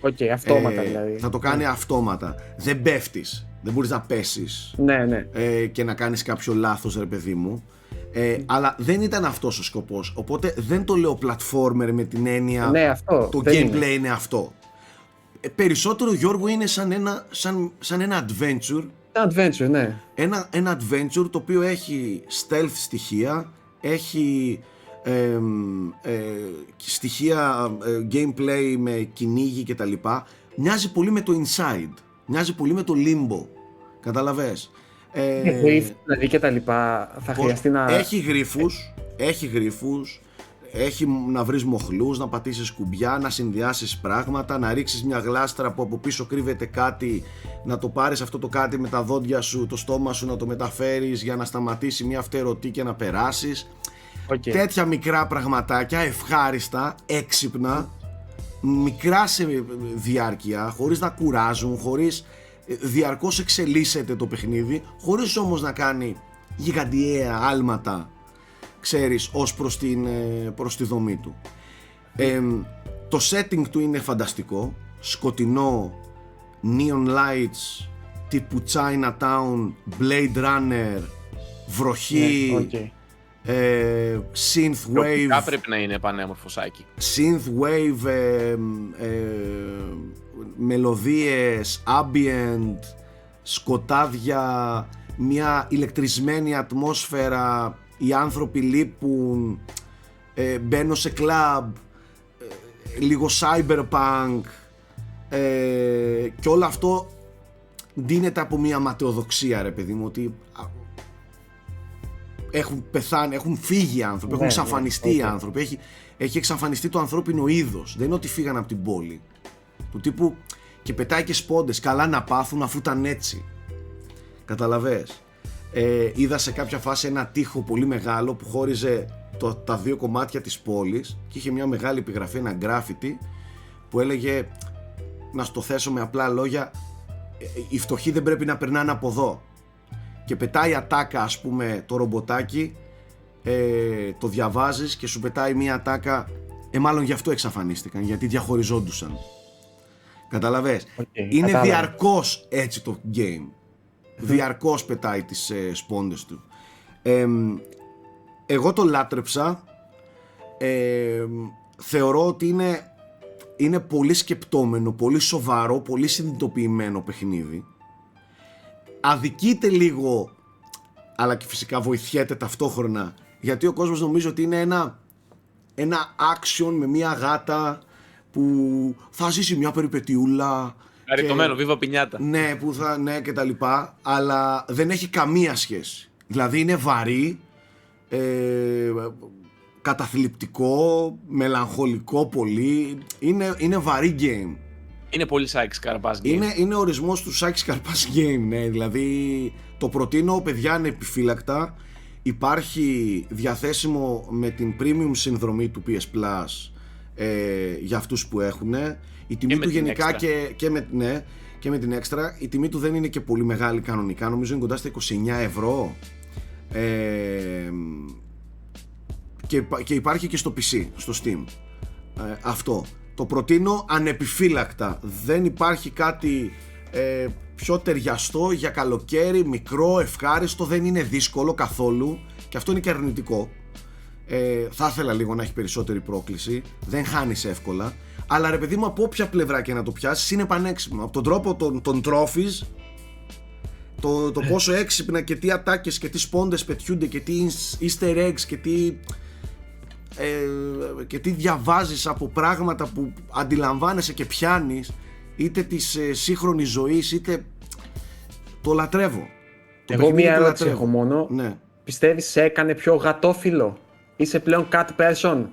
Οκ, αυτόματα Ε, δηλαδή. Θα το κάνει αυτόματα. Δεν πέφτεις, δεν μπορείς να πέσεις Ναι, ναι. ε, και να κάνεις κάποιο λάθος ρε παιδί μου ε, αλλά δεν ήταν αυτός ο σκοπός οπότε δεν το λέω platformer με την έννοια Ναι, αυτό. το δεν gameplay είναι. είναι, αυτό ε, περισσότερο Γιώργο είναι σαν ένα, σαν, σαν ένα adventure Ένα adventure, ναι. ένα, ένα adventure το οποίο έχει stealth στοιχεία έχει εμ, ε, στοιχεία ε, gameplay με κυνήγι και τα λοιπά μοιάζει πολύ με το Inside μοιάζει πολύ με το Limbo καταλαβες ε, Ε, γρίφ, δηλαδή και τα λοιπά. Θα Πώς- χρειαστεί να. Έχει γρίφους, έχει γρίφους, έχει να βρεις μοχλούς, να πατήσεις κουμπιά, να συνδυάσεις πράγματα, να ρίξεις μια γλάστρα που από πίσω κρύβεται κάτι, να το πάρεις αυτό το κάτι με τα δόντια σου, το στόμα σου να το μεταφέρεις για να σταματήσει μια φτερωτή και να περάσεις. Οκ. Τέτοια μικρά πραγματάκια, ευχάριστα, έξυπνα, μικρά σε διάρκεια, χωρίς να κουράζουν, χωρίς ε, διαρκώς εξελίσσεται το παιχνίδι, χωρίς όμως να κάνει γιγαντιαία άλματα, ξέρεις, ως προς, την, ε, προς τη δομή του. Ε, το setting του είναι φανταστικό, σκοτεινό, neon lights, τύπου Chinatown, Blade Runner, βροχή, Ναι, οκ. ε, synth Τοπικά wave, πρέπει να είναι πανέμορφο Σάκη. synth wave, ε, ε, μελωδίες, ambient, σκοτάδια, μια ηλεκτρισμένη ατμόσφαιρα, οι άνθρωποι λείπουν, ε, μπαίνω σε κλαμπ, ε, λίγο cyberpunk ε, και όλο αυτό δίνεται από μια ματαιοδοξία ρε παιδί μου ότι α, έχουν πεθάνει, έχουν φύγει οι άνθρωποι, έχουν Ναι, ναι, εξαφανιστεί οι οκ. άνθρωποι, έχει, έχει εξαφανιστεί το ανθρώπινο είδος, δεν είναι ότι φύγαν από την πόλη. Του τύπου και πετάει και σπόντες, καλά να πάθουν αφού ήταν έτσι. Κατάλαβες. Ε, είδα σε κάποια φάση ένα τείχος πολύ μεγάλο που χώριζε το, τα δύο κομμάτια της πόλης και είχε μια μεγάλη επιγραφή, ένα γκράφιτι που έλεγε να στο θέσω με απλά λόγια ε, οι φτωχοί δεν πρέπει να περνάνε από εδώ και πετάει ατάκα ας πούμε το ρομποτάκι ε, το διαβάζεις και σου πετάει μια ατάκα. Ε μάλλον γι' αυτό εξαφανίστηκαν γιατί διαχωριζόντουσαν. Καταλαβες; Οκ, είναι κατάλαβα. διαρκώς έτσι το game διαρκώς πετάει τις ε, σπόντες του. Ε, εγώ το λάτρεψα. Ε, θεωρώ ότι είναι είναι πολύ σκεπτόμενο, πολύ σοβαρό, πολύ συνειδητοποιημένο παιχνίδι. Αδικείται λίγο αλλά και φυσικά βοηθιέται ταυτόχρονα γιατί ο κόσμος νομίζει ότι είναι ένα ένα action με μια γάτα που θα ζήσει μια περιπετιούλα Χαριτωμένο, βίβα πινιάτα. ναι, που θα, ναι και τα λοιπά, αλλά δεν έχει καμία σχέση. Δηλαδή είναι βαρύ, ε, καταθλιπτικό, μελαγχολικό πολύ, είναι, είναι βαρύ game. Είναι πολύ Σάικ Καρπάς game. Είναι, είναι ορισμός του Σάκης Καρπάς game, ναι, δηλαδή το προτείνω παιδιά ανεπιφύλακτα, υπάρχει διαθέσιμο με την premium συνδρομή του PS Plus ε, για αυτούς που έχουν. Η τιμή με του την γενικά extra. και, και, με, ναι, και με την έξτρα, η τιμή του δεν είναι και πολύ μεγάλη κανονικά, νομίζω είναι κοντά στα 29 ευρώ. Ε, και, υπά- και υπάρχει και στο PC, στο Steam. Ε, αυτό. Το προτείνω ανεπιφύλακτα. Δεν υπάρχει κάτι ε, πιο ταιριαστό για καλοκαίρι, μικρό, ευχάριστο, δεν είναι δύσκολο καθόλου και αυτό είναι και αρνητικό. Ε, θα ήθελα λίγο να έχει περισσότερη πρόκληση, δεν χάνεις εύκολα, αλλά ρε παιδί μου από όποια πλευρά και να το πιάσεις είναι πανέξυπνο. Από τον τρόπο των, των trophies, το, το πόσο έξυπνα και τι ατάκες και τι σπόντες πετιούνται και τι easter eggs και τι ε, και τι διαβάζεις από πράγματα που αντιλαμβάνεσαι και πιάνεις είτε της ε, σύγχρονης ζωής είτε το λατρεύω το Εγώ παιχνίδι μία το ερώτηση λατρεύω. έχω μόνο. ναι. Πιστεύεις σε έκανε πιο γατόφιλο. Είσαι πλέον cat person;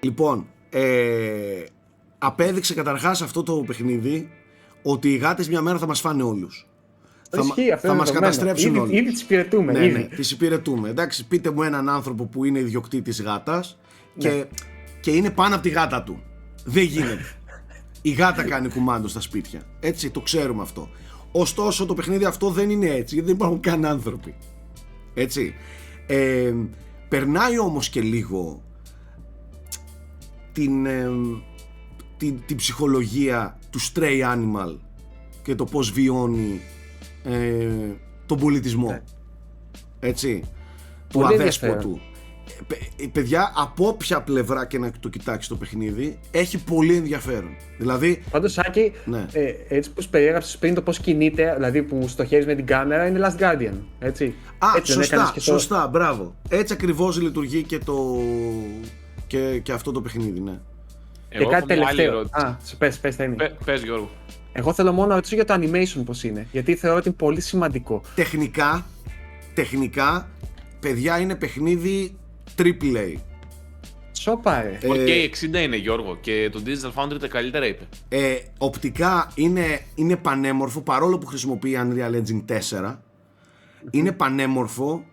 λοιπόν ε, απέδειξε καταρχάς αυτό το παιχνίδι ότι οι γάτες μια μέρα θα μας φάνε όλους θα, μα- Ισχύει, αυτό θα είναι μας δεδομένο. καταστρέψουν ήδη, όλοι Ήδη τις υπηρετούμε. ναι, ήδη. ναι, τις υπηρετούμε. Εντάξει, πείτε μου έναν άνθρωπο που είναι ιδιοκτήτης γάτας και, Ναι. και είναι πάνω από τη γάτα του. Δεν γίνεται. Η γάτα κάνει κουμάντο στα σπίτια. Έτσι, το ξέρουμε αυτό. Ωστόσο, το παιχνίδι αυτό δεν είναι έτσι, γιατί δεν υπάρχουν καν άνθρωποι. Έτσι. Ε, περνάει όμως και λίγο την, ε, την, την ψυχολογία του stray animal και το πώς βιώνει ε, τον πολιτισμό. Ναι. Έτσι. Του Πολύ αδέσποτου. ενδιαφέρον. Ε, παι- ε, παιδιά, από όποια πλευρά και να το κοιτάξεις το παιχνίδι, έχει πολύ ενδιαφέρον. Δηλαδή, Πάντως, Σάκη, Ναι. ε, έτσι που σου περιέγραψες πριν το πώς κινείται, δηλαδή που στοχεύεις με την κάμερα, είναι Last Guardian, έτσι. Α, έτσι δεν σωστά, έκανες και το- σωστά, μπράβο. Έτσι ακριβώς λειτουργεί και, το... και, και αυτό το παιχνίδι, ναι. Και Εγώ κάτι έχω μια άλλη τελευταίο. ερώτηση. Α, σε πες, πες, Θέμη. Πε- Πες Γιώργο. Εγώ θέλω μόνο να ρωτήσω για το animation πώς είναι, γιατί θεωρώ ότι είναι πολύ σημαντικό. Τεχνικά, τεχνικά, παιδιά είναι παιχνίδι AAA. Σόπα, ρε. Ε, 4K 60 είναι Γιώργο και το Digital Foundry τα καλύτερα είπε. Ε, οπτικά είναι, είναι πανέμορφο παρόλο που χρησιμοποιεί Unreal Engine 4 είναι πανέμορφο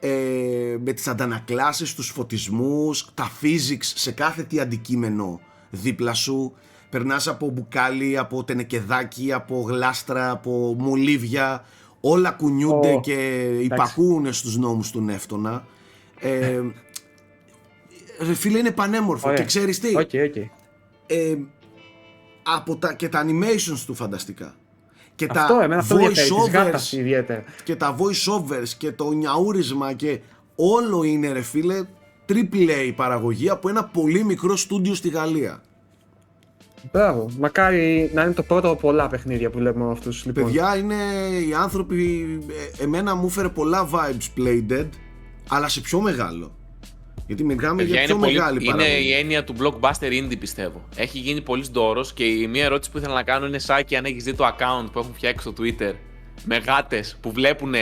ε, με τις αντανακλάσεις, τους φωτισμούς, τα physics σε κάθε τι αντικείμενο δίπλα σου περνάς από μπουκάλι, από τενεκεδάκι, από γλάστρα, από μολύβια όλα κουνιούνται Ω, και υπακούουν στους νόμους του Νεύτωνα ε, ρε φίλε είναι πανέμορφο Ωραία. και ξέρεις τι; Οκ, οκ. ε, από τα, και τα animations του φανταστικά. Και Αυτό, εμένα τα αυτό ενδιαφέρει, της voice γάτας overs ιδιαίτερα. και τα voice overs και το νιαούρισμα και όλο είναι ρε φίλε triple A παραγωγή από ένα πολύ μικρό στούντιο στη Γαλλία. Μπράβο. Μακάρι να είναι το πρώτο από πολλά παιχνίδια που βλέπουμε με αυτούς. Λοιπόν. Παιδιά είναι οι άνθρωποι, ε, εμένα μου έφερε πολλά vibes Playdead αλλά σε πιο μεγάλο. Γιατί μιλάμε Παιδιά, για πιο είναι, πολύ... μεγάλη είναι παραγωγή. η έννοια του blockbuster indie πιστεύω. Έχει γίνει πολύς ντόρο και η μία ερώτηση που ήθελα να κάνω είναι Σάκη αν έχεις δει το account που έχουν φτιάξει στο Twitter με γάτες που βλέπουν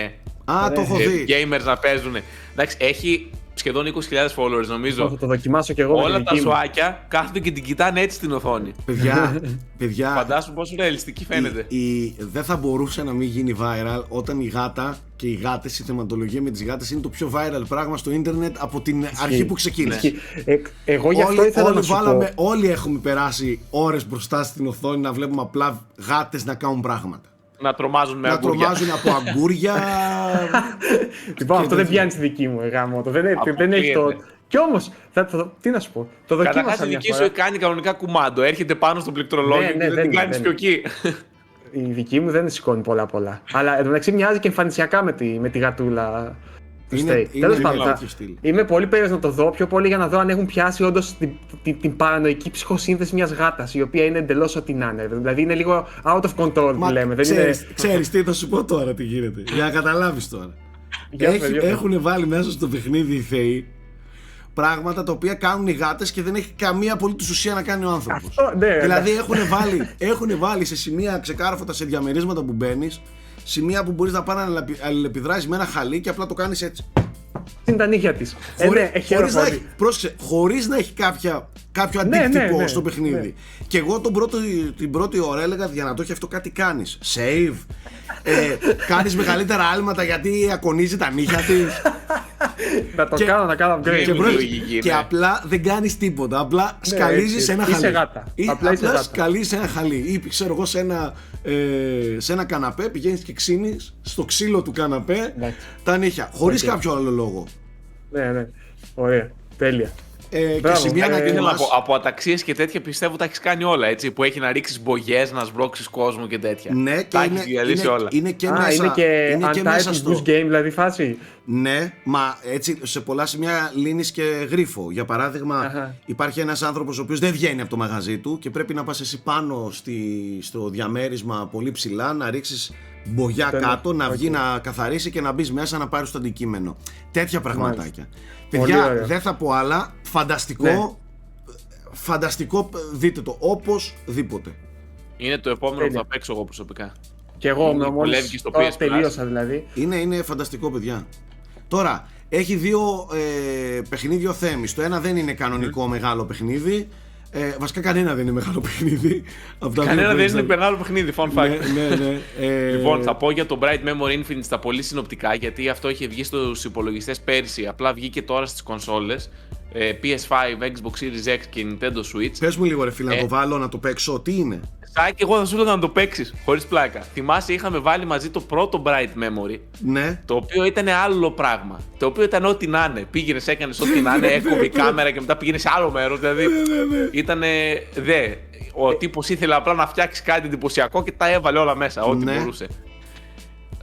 Α, το έχω ε, δει. gamers να παίζουν. Εντάξει, έχει σχεδόν 20.000 followers νομίζω. Θα το δοκιμάσω κι εγώ με Όλα την τα δική μου. σουάκια κάθονται και την κοιτάνε έτσι στην οθόνη. Παιδιά, παιδιά Φαντάσου πόσο ρεαλιστική φαίνεται. Η, η- δεν θα μπορούσε να μην γίνει viral όταν η γάτα και οι γάτες, η θεματολογία με τις γάτες είναι το πιο viral πράγμα στο ίντερνετ από την αρχή που ξεκίνησε. Ισχύει. Ε, εγώ γι' αυτό Όλοι, ήθελα όλοι, να σου βάλαμε, πω. όλοι έχουμε περάσει ώρες μπροστά στην οθόνη να βλέπουμε απλά γάτες να κάνουν πράγματα. Να τρομάζουν με να αγκούρια. τρομάζουν από αγκούρια. Λοιπόν, και αυτό δεν τέτοια. πιάνει στη δική μου, γάμο. Το δεν, δεν έχει το. Αποκλείεται. Κι όμως, θα, θα- τι να σου πω. Το Καταρχάς δοκίμασα η μια δική φορά. σου κάνει κανονικά κουμάντο. Έρχεται πάνω στο πληκτρολόγιο Ναι, και ναι, δεν δεν την είναι, κάνεις δεν πιο εκεί. Η δική μου δεν σηκώνει πολλά πολλά. Αλλά εντωμεταξύ μοιάζει και εμφανισιακά με τη, με τη γατούλα του Είναι- Stay. είναι Τέλος really πάντων, θα- τέτοιο στυλ. είμαι πολύ περίεργος να το δω, πιο πολύ για να δω αν έχουν πιάσει όντως την, την, την παρανοϊκή ψυχοσύνθεση μιας γάτας, η οποία είναι εντελώς ό,τι να είναι. Δηλαδή είναι λίγο out of control που λέμε. Δεν ξέρεις, είναι... ξέρεις τι θα σου πω τώρα τι γίνεται. Για να καταλάβεις τώρα. Για πες, Έχει, για πες. έχουν βάλει μέσα στο παιχνίδι οι θεοί πράγματα τα οποία κάνουν οι γάτες και δεν έχει καμία απολύτως ουσία να κάνει ο άνθρωπος. Αυτό, ναι, δηλαδή ναι. έχουν βάλει, έχουν βάλει σε σημεία ξεκάρφωτα σε διαμερίσματα που μπαίνεις, σημεία που μπορείς να πάνε να αλληλεπι- αλληλεπιδράσεις με ένα χαλί και απλά το κάνεις έτσι. Είναι τα νύχια της. Ε, Χωρί- ναι, έχει χωρίς, να αεροπορία. έχει, πρόσεξε, χωρίς να έχει κάποια, κάποιο Ναι, ναι, αντίκτυπο ναι, στο παιχνίδι. ναι. Και εγώ τον πρώτο, την πρώτη ώρα έλεγα για να το έχει αυτό κάτι κάνεις. Save. Ε, κάνεις μεγαλύτερα άλματα γιατί ακονίζει τα νύχια της. Να το και- κάνω, να κάνω upgrade. και και, πρόσεξε, λογική, και ναι. απλά δεν κάνεις τίποτα. Απλά σκαλίζεις έτσι, ένα είσαι χαλί. γάτα. Ή, Απλά απλά είσαι γάτα. σκαλίζεις ένα χαλί. Ή ξέρω εγώ σε ένα, ε, σε ένα καναπέ πηγαίνεις και ξύνεις στο ξύλο του καναπέ Εντάξει. τα νύχια. Χωρίς Οκ. κάποιο άλλο λόγο. Ναι, ναι. Ωραία. Τέλεια. Ε, και Μπράβο. σημεία Ε, να Ήθελα να κοιμάς. πω, από αταξίες και τέτοια πιστεύω τα έχεις κάνει όλα. Έτσι, που έχει να ρίξεις μπογιές, να σμπρώξεις κόσμο και τέτοια. Ναι, και τα είναι, έχει διαλύσει είναι, όλα. είναι και Α, μέσα, είναι και είναι και μέσα Untitled στο... Goose Game, δηλαδή φάση. Ναι, μα έτσι σε πολλά σημεία λύνεις και γρίφο. Για παράδειγμα, Αχα. υπάρχει ένας άνθρωπος ο οποίος δεν βγαίνει από το μαγαζί του και πρέπει να πας εσύ πάνω στη, στο διαμέρισμα πολύ ψηλά, να ρίξεις μπογιά Τέλος. κάτω, να Οκ. βγει να καθαρίσει και να μπεις μέσα να πάρεις το αντικείμενο. Τέτοια πραγματάκια. Πολύ Παιδιά, ωραίο. δεν θα πω άλλα. Φανταστικό. Ναι. Φανταστικό, δείτε το οπωσδήποτε. Είναι το επόμενο Τέλεια. που θα παίξω εγώ προσωπικά. Και εγώ Είναι με που μόλις δουλεύει και στο τώρα PS Plus. τελείωσα δηλαδή. Είναι, είναι φανταστικό, παιδιά. Τώρα, έχει δύο ε, παιχνίδια ο Θέμης. Το ένα δεν είναι κανονικό μεγάλο παιχνίδι. Ε, βασικά κανένα δεν είναι μεγάλο παιχνίδι. Από τα δύο Κανένα που δεν έχεις είναι να- μεγάλο παιχνίδι, fun fact. Ναι, ναι, ναι. Ε, Λοιπόν, θα πω για το Bright Memory Infinite στα πολύ συνοπτικά, γιατί αυτό είχε βγει στους υπολογιστές πέρσι, απλά βγήκε τώρα στις κονσόλες, ε, PS5, Xbox Series X και Nintendo Switch. Πες μου λίγο ρε φίλε, να Ε. το βάλω, να το παίξω. Τι είναι; Σάκη, εγώ θα σου έλεγα να το παίξεις χωρίς πλάκα. Θυμάσαι, είχαμε βάλει μαζί το πρώτο Bright Memory, Ναι. το οποίο ήταν άλλο πράγμα. Το οποίο ήταν ό,τι να είναι. Πήγαινες, έκανες ό,τι να είναι, έκοβε η κάμερα και μετά πήγαινες σε άλλο μέρος. Δηλαδή ήταν δε. Ο τύπος ήθελε απλά να φτιάξει κάτι εντυπωσιακό και τα έβαλε όλα μέσα, ό,τι Ναι. μπορούσε.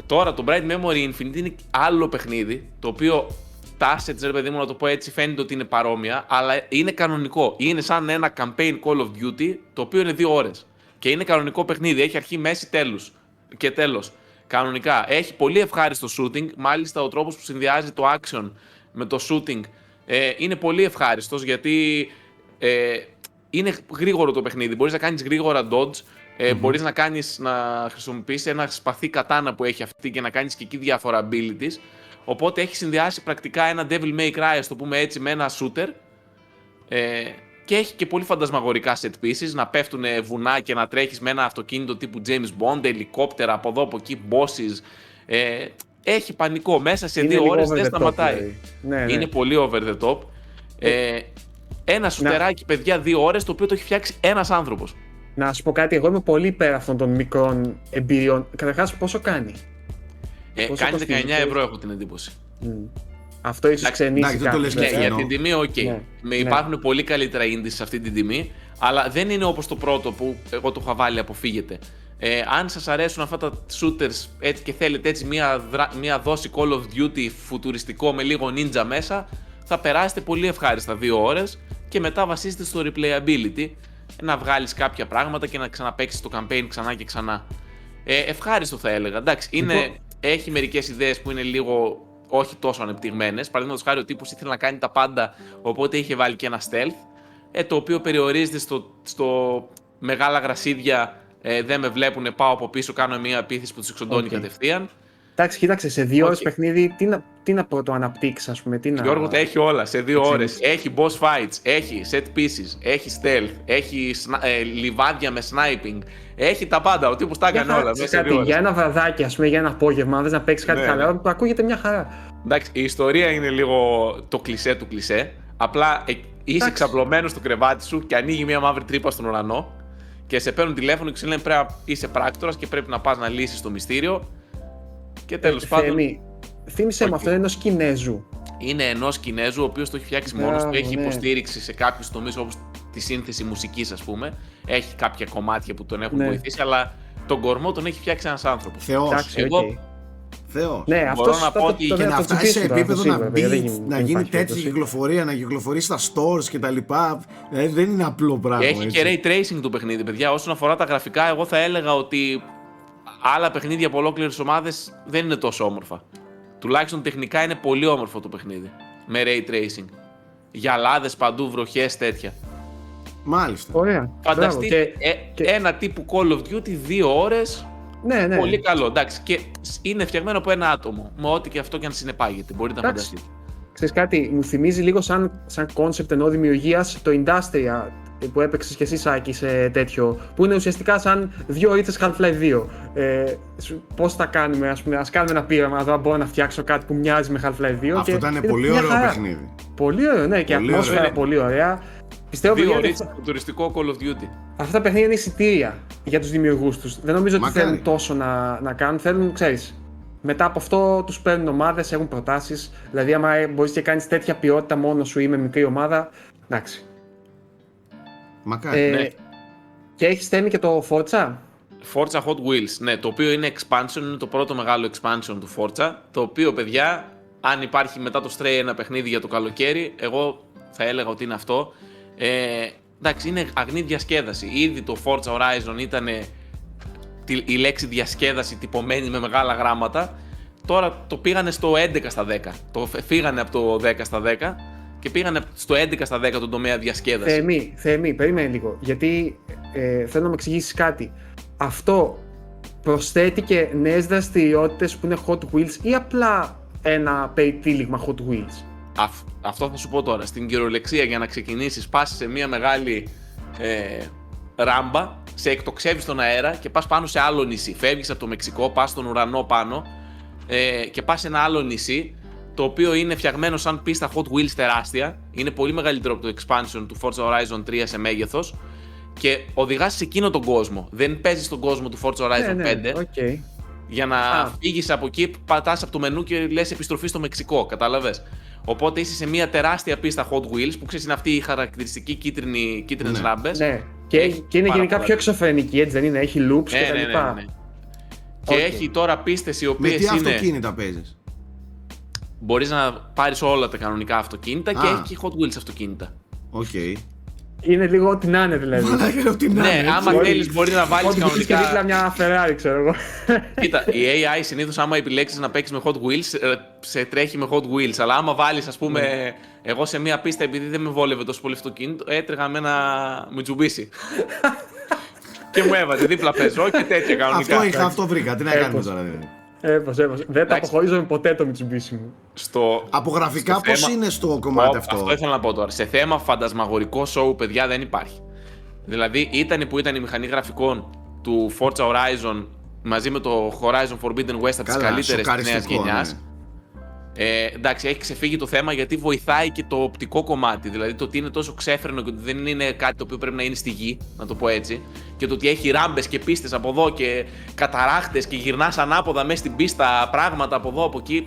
Τώρα το Bright Memory Infinite είναι άλλο παιχνίδι, το οποίο τα assets, ρε παιδί μου, να το πω έτσι, φαίνεται ότι είναι παρόμοια, αλλά είναι κανονικό. Είναι σαν ένα campaign Call of Duty, το οποίο είναι δύο ώρες. Και είναι κανονικό παιχνίδι, έχει αρχή, μέση, τέλους. Και τέλος. Κανονικά. Έχει πολύ ευχάριστο shooting, μάλιστα ο τρόπος που συνδυάζει το action με το shooting ε, είναι πολύ ευχάριστος, γιατί ε, είναι γρήγορο το παιχνίδι. Μπορείς να κάνεις γρήγορα dodge, ε, μπορείς να, κάνεις, να χρησιμοποιήσεις ένα σπαθί κατάνα που έχει αυτή και να κάνεις και εκεί διάφορα abilities. Οπότε έχει συνδυάσει πρακτικά ένα Devil May Cry, ας το πούμε έτσι, με ένα shooter. Ε, και έχει και πολύ φαντασμαγορικά set pieces, να πέφτουν βουνά και να τρέχεις με ένα αυτοκίνητο τύπου James Bond, ελικόπτερα από εδώ από εκεί, bosses. Ε, έχει πανικό. Μέσα σε Είναι δύο λίγο ώρες over δεν the top, σταματάει. δηλαδή. Ναι, ναι. Είναι πολύ over the top. Ε, ένα σουτεράκι, παιδιά, δύο ώρες, το οποίο το έχει φτιάξει ένας άνθρωπος. Να σου πω κάτι, εγώ είμαι πολύ υπέρ αυτών των μικρών εμπειριών. Καταρχάς, πόσο κάνει; Ε, Πόσο κάνει κοστίζει, 19 ξέρεις; ευρώ, έχω την εντύπωση. Μμ. Αυτό ίσως Εντάξει, ξενήσει εντάξει, δεν το λες Ναι, και κάποιους, για φθηνό. την τιμή, οκ. Ναι, Με ναι. Υπάρχουν πολύ καλύτερα indies σε αυτή την τιμή, αλλά δεν είναι όπως το πρώτο που εγώ το είχα βάλει αποφύγετε. Ε, αν σας αρέσουν αυτά τα shooters έτσι και θέλετε έτσι μια, δρα- μια δόση Call of Duty φουτουριστικό με λίγο ninja μέσα, θα περάσετε πολύ ευχάριστα δύο ώρες και μετά βασίζετε στο replayability να βγάλεις κάποια πράγματα και να ξαναπαίξεις το campaign ξανά και ξανά. Ε, ευχάριστο θα έλεγα. Εντάξει, είναι, Λοιπόν- έχει μερικές ιδέες που είναι λίγο όχι τόσο ανεπτυγμένες. Παραδείγματος χάρη ο τύπος ήθελε να κάνει τα πάντα, οπότε είχε βάλει και ένα stealth, ε, το οποίο περιορίζεται στο, στο μεγάλα γρασίδια, ε, δεν με βλέπουν, πάω από πίσω, κάνω μια επίθεση που τους εξοντώνει Οκ. κατευθείαν. Εντάξει, κοίταξε, σε δύο ώρες Όχι. παιχνίδι, τι να, τι να το αναπτύξεις, ας πούμε. Τι να... Γιώργο τα έχει όλα σε δύο Έτσι ώρες. Έχει boss fights, έχει set pieces, έχει stealth, έχει σνα- ε, λιβάδια με sniping. Έχει τα πάντα. Ο τύπος τα Για έκανε χα- όλα σε μέσα σε κάτι, δύο ώρες. για ένα βραδάκι, ας πούμε, για ένα απόγευμα, αν θες να παίξεις κάτι Ναι, χαλαρό, ναι. το ακούγεται μια χαρά. Εντάξει, η ιστορία είναι λίγο το κλισέ του κλισέ. Απλά ε, είσαι Εντάξει. ξαπλωμένος στο κρεβάτι σου και ανοίγει μια μαύρη τρύπα στον ουρανό και σε παίρνουν τηλέφωνο και σου λένε πρέπει να είσαι πράκτορας και πρέπει να πας να λύσεις το μυστήριο. Και τέλος πάντων Θέμη, θύμισε μου Όχι. αυτό, είναι ενός Κινέζου. είναι ενός Κινέζου ο οποίος το έχει φτιάξει μόνος του. Μπράβο, Έχει ναι. υποστήριξη σε κάποιους τομείς όπως τη σύνθεση μουσικής, ας πούμε. Έχει κάποια κομμάτια που τον έχουν Ναι. βοηθήσει, αλλά τον κορμό τον έχει φτιάξει ένας άνθρωπος. Θεός. Εντάξει, εγώ- οκ. Θεός. Ναι, Μπορώ αυτός να πω ότι- Και να φτάσει σε επίπεδο να, μπει, να γίνει τέτοια κυκλοφορία. κυκλοφορία, να κυκλοφορεί στα stores κτλ. Δηλαδή δεν είναι απλό πράγμα. Έχει έτσι. και ray tracing το παιχνίδι, παιδιά. Όσον αφορά τα γραφικά, εγώ θα έλεγα ότι άλλα παιχνίδια από ολόκληρες ομάδες δεν είναι τόσο όμορφα. Τουλάχιστον τεχνικά είναι πολύ όμορφο το παιχνίδι. Με ray tracing. Γυαλάδες παντού, βροχές, τέτοια. Μάλιστα. Ωραία. Φανταστείτε Μπράβο. ε, και- ένα τύπου Call of Duty δύο ώρες. Ναι, ναι. Πολύ καλό. Εντάξει. Και είναι φτιαγμένο από ένα άτομο. Με ό,τι και αυτό και αν συνεπάγεται. Μπορείτε να Εντάξει. φανταστείτε. Ξέρεις κάτι, μου θυμίζει λίγο σαν, σαν concept ενώ δημιουργίας το Industria που έπαιξες και εσύ Σάκη σε τέτοιο, που είναι ουσιαστικά σαν δύο ώρες Half-Life 2. Ε, Πώς θα κάνουμε, ας πούμε, ας κάνουμε ένα πείραμα εδώ, μπορώ να φτιάξω κάτι που μοιάζει με Half-Life 2. Αυτό και ήταν είναι πολύ μια ωραίο χαρά. παιχνίδι. Πολύ ωραίο, ναι, και Πολύ ατμόσφαιρα ωραίο. πολύ ωραία. Πιστεύω Δύο παιδιά, ώρες ότι τουριστικό Call of Duty. αυτά τα παιχνίδια είναι εισιτήρια για τους δημιουργούς τους. Δεν νομίζω ότι Μακάρι. θέλουν τόσο να, να κάνουν. Θέλουν, ξέρεις, μετά από αυτό τους παίρνουν ομάδες, έχουν προτάσεις. Δηλαδή, άμα μπορείς και κάνεις τέτοια ποιότητα μόνο σου ή με μικρή ομάδα. Εντάξει. Μακάρι. Ε, ναι. Και έχεις θέμη και το Forza; Forza Hot Wheels, ναι, το οποίο είναι expansion, είναι το πρώτο μεγάλο expansion του Forza, το οποίο, παιδιά, αν υπάρχει μετά το Stray ένα παιχνίδι για το καλοκαίρι, εγώ θα έλεγα ότι είναι αυτό. Ε, εντάξει, είναι αγνή διασκέδαση. Ήδη το Forza Horizon ήταν η λέξη διασκέδαση τυπωμένη με μεγάλα γράμματα. Τώρα το πήγανε στο 11 στα 10. Το φε- φύγανε από το 10 στα 10 και πήγανε στο 11 στα 10 τον τομέα διασκέδασης. Θέμη, Θέμη, περίμενε λίγο. Γιατί ε, θέλω να με εξηγήσεις κάτι. Αυτό προσθέτει και νέες δραστηριότητες που είναι Hot Wheels ή απλά ένα περιτύλιγμα Hot Wheels; Αυ- αυτό θα σου πω τώρα. Στην κυριολεξία για να ξεκινήσεις πας σε μια μεγάλη ε, ράμπα, σε εκτοξεύεις στον αέρα και πας πάνω σε άλλο νησί. Φεύγεις από το Μεξικό, πας στον ουρανό πάνω ε, και πας σε ένα άλλο νησί το οποίο είναι φτιαγμένο σαν πίστα Hot Wheels τεράστια. Είναι πολύ μεγαλύτερο από το expansion του Forza Horizon 3 σε μέγεθος και οδηγάς σε εκείνο τον κόσμο. Δεν παίζεις στον κόσμο του Forza Horizon 5 ναι, ναι, οκ. για να Α. φύγεις από εκεί, πατάς από το μενού και λες επιστροφή στο Μεξικό. Κατάλαβες; Οπότε είσαι σε μια τεράστια πίστα Hot Wheels που ξέρεις είναι αυτή η χαρακτηριστική κίτρινη, κίτρινες Ναι. ράμπες. Ναι. Και, Έχει και είναι πάρα γενικά πολλά πιο τέτοια. εξωφρενική, έτσι δεν είναι. Έχει loops Ναι, και τα ναι, ναι, λοιπά. ναι, ναι. Και Οκ. έχει τώρα πίστες οι Με οποίες τι είναι. αυτοκίνητα παίζεις; Μπορείς να πάρεις όλα τα κανονικά αυτοκίνητα και Α. έχει και Hot Wheels αυτοκίνητα. Οκ. Είναι λίγο ό,τι να είναι δηλαδή. Μαλάκα ό,τι να Ναι, είναι, άμα έτσι. θέλεις, μπορεί να βάλεις Ό,τι βγήκε και δίπλα κανονικά. μια Ferrari, ξέρω εγώ. Κοίτα, η AI συνήθως άμα επιλέξεις να παίξεις με Hot Wheels, ε, σε τρέχει με Hot Wheels. Αλλά άμα βάλεις, ας πούμε, Ναι. εγώ σε μία πίστα, επειδή δεν με βόλευε τόσο πολύ αυτοκίνητο, έτρεχα με ένα Mitsubishi. και μου έβαζε δίπλα πεζό και τέτοια κανονικά. Αυτό είχα, αυτό βρήκα. Τι να κάνουμε Έπος. τώρα. δηλαδή. Έπος, έπος. Δεν τα Εντάξει. αποχωρίζομαι ποτέ το Mitsubishi μου. Στο, Από γραφικά στο πώς θέμα- είναι στο κομμάτι Ω, αυτό; Αυτό ήθελα να πω τώρα. Σε θέμα φαντασμαγορικό show, παιδιά, δεν υπάρχει. Δηλαδή, ήταν που ήταν η μηχανή γραφικών του Forza Horizon μαζί με το Horizon Forbidden West από τις Καλά, καλύτερες της νέας σοκαριστικό, γενιάς. ναι. Ε, εντάξει, έχει ξεφύγει το θέμα γιατί βοηθάει και το οπτικό κομμάτι. Δηλαδή το ότι είναι τόσο ξέφρενο και ότι δεν είναι κάτι το οποίο πρέπει να είναι στη γη, να το πω έτσι. Και το ότι έχει ράμπες και πίστες από εδώ και καταράχτες και γυρνάς ανάποδα μέσα στην πίστα πράγματα από εδώ από εκεί.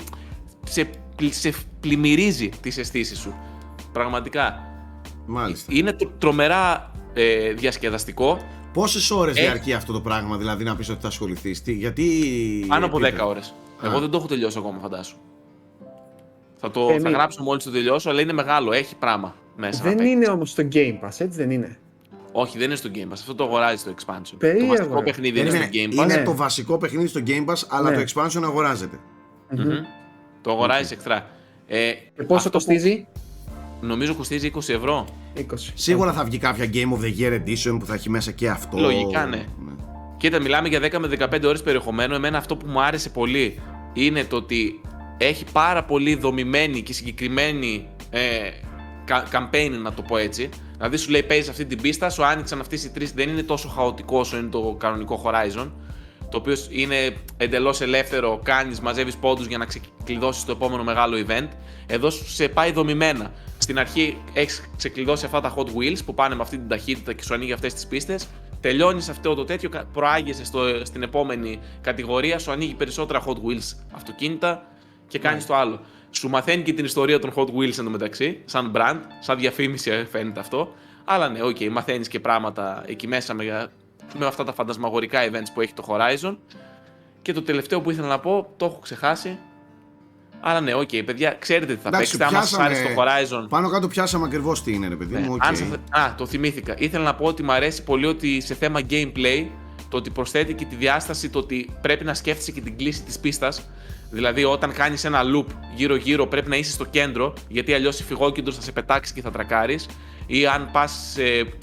Σε, πλη- σε πλημμυρίζει τις αισθήσεις σου. Πραγματικά. Μάλιστα. Είναι τρο- τρομερά ε, διασκεδαστικό. Πόσες ώρες Ε. διαρκεί αυτό το πράγμα, δηλαδή να πεις ότι θα ασχοληθείς; Γιατί. Πάνω από 10 επίπεδο; ώρες. Εγώ δεν το έχω τελειώσει ακόμα, φαντάσου. Θα, το, Ε, θα μη- γράψω μόλις το τελειώσω, αλλά είναι μεγάλο. Έχει πράγμα μέσα. να Δεν παίξεις. είναι όμως στο Game Pass, έτσι δεν είναι; Όχι, δεν είναι στο Game Pass. Αυτό το αγοράζει το expansion. Περίεργο, το βασικό ρε. παιχνίδι είναι στο Περίμενε, Game Pass. είναι Ναι. το βασικό παιχνίδι στο Game Pass, αλλά Ναι. το expansion αγοράζεται. Μμμ. Το αγοράζει εξτρά. Ε, Και πόσο αυτό που κοστίζει; Νομίζω κοστίζει 20 ευρώ. 20. Σίγουρα θα βγει κάποια Game of the Year Edition που θα έχει μέσα και αυτό. Λογικά, ναι. Κοίτα, μιλάμε για 10 με 15 ώρες περιεχομένου. Εμένα αυτό που μου άρεσε πολύ είναι το ότι έχει πάρα πολύ δομημένη και συγκεκριμένη ε, κα- campaign, να το πω έτσι. Δηλαδή σου λέει παίζεις αυτή την πίστα, σου άνοιξαν αυτές οι τρεις. Δεν είναι τόσο χαοτικό όσο είναι το κανονικό Horizon. Το οποίο είναι εντελώς ελεύθερο, κάνεις, μαζεύεις πόντους για να ξεκλειδώσεις το επόμενο μεγάλο event. Εδώ σου σε πάει δομημένα. Στην αρχή έχεις ξεκλειδώσει αυτά τα Hot Wheels που πάνε με αυτή την ταχύτητα και σου ανοίγει αυτές τις πίστες. Τελειώνεις αυτό το τέτοιο, κα- προάγεσαι στο, στην επόμενη κατηγορία, σου ανοίγει περισσότερα Hot Wheels αυτοκίνητα και κάνεις το άλλο. Σου μαθαίνει και την ιστορία των Hot Wheels εντωμεταξύ, σαν brand, σαν διαφήμιση ε, φαίνεται αυτό. Αλλά ναι, οκ, μαθαίνεις και πράγματα εκεί μέσα με, με αυτά τα φαντασμαγορικά events που έχει το Horizon. Και το τελευταίο που ήθελα να πω, το έχω ξεχάσει. Αλλά ναι, οκ, παιδιά, ξέρετε τι θα Εντάξει, παίξετε. Άμα σας πιάσαμε- άρεσε το Horizon, Πάνω κάτω πιάσαμε ακριβώς τι είναι, ρε παιδί ναι. μου. οκ. Αν σας- Α, το θυμήθηκα. Ήθελα να πω ότι μου αρέσει πολύ ότι σε θέμα gameplay το ότι προσθέτει και τη διάσταση το ότι πρέπει να σκέφτεσαι και την κλίση της πίστας. Δηλαδή, όταν κάνεις ένα loop γύρω-γύρω, πρέπει να είσαι στο κέντρο, γιατί αλλιώς η φυγόκεντρο θα σε πετάξεις και θα τρακάρεις. Ή αν πας,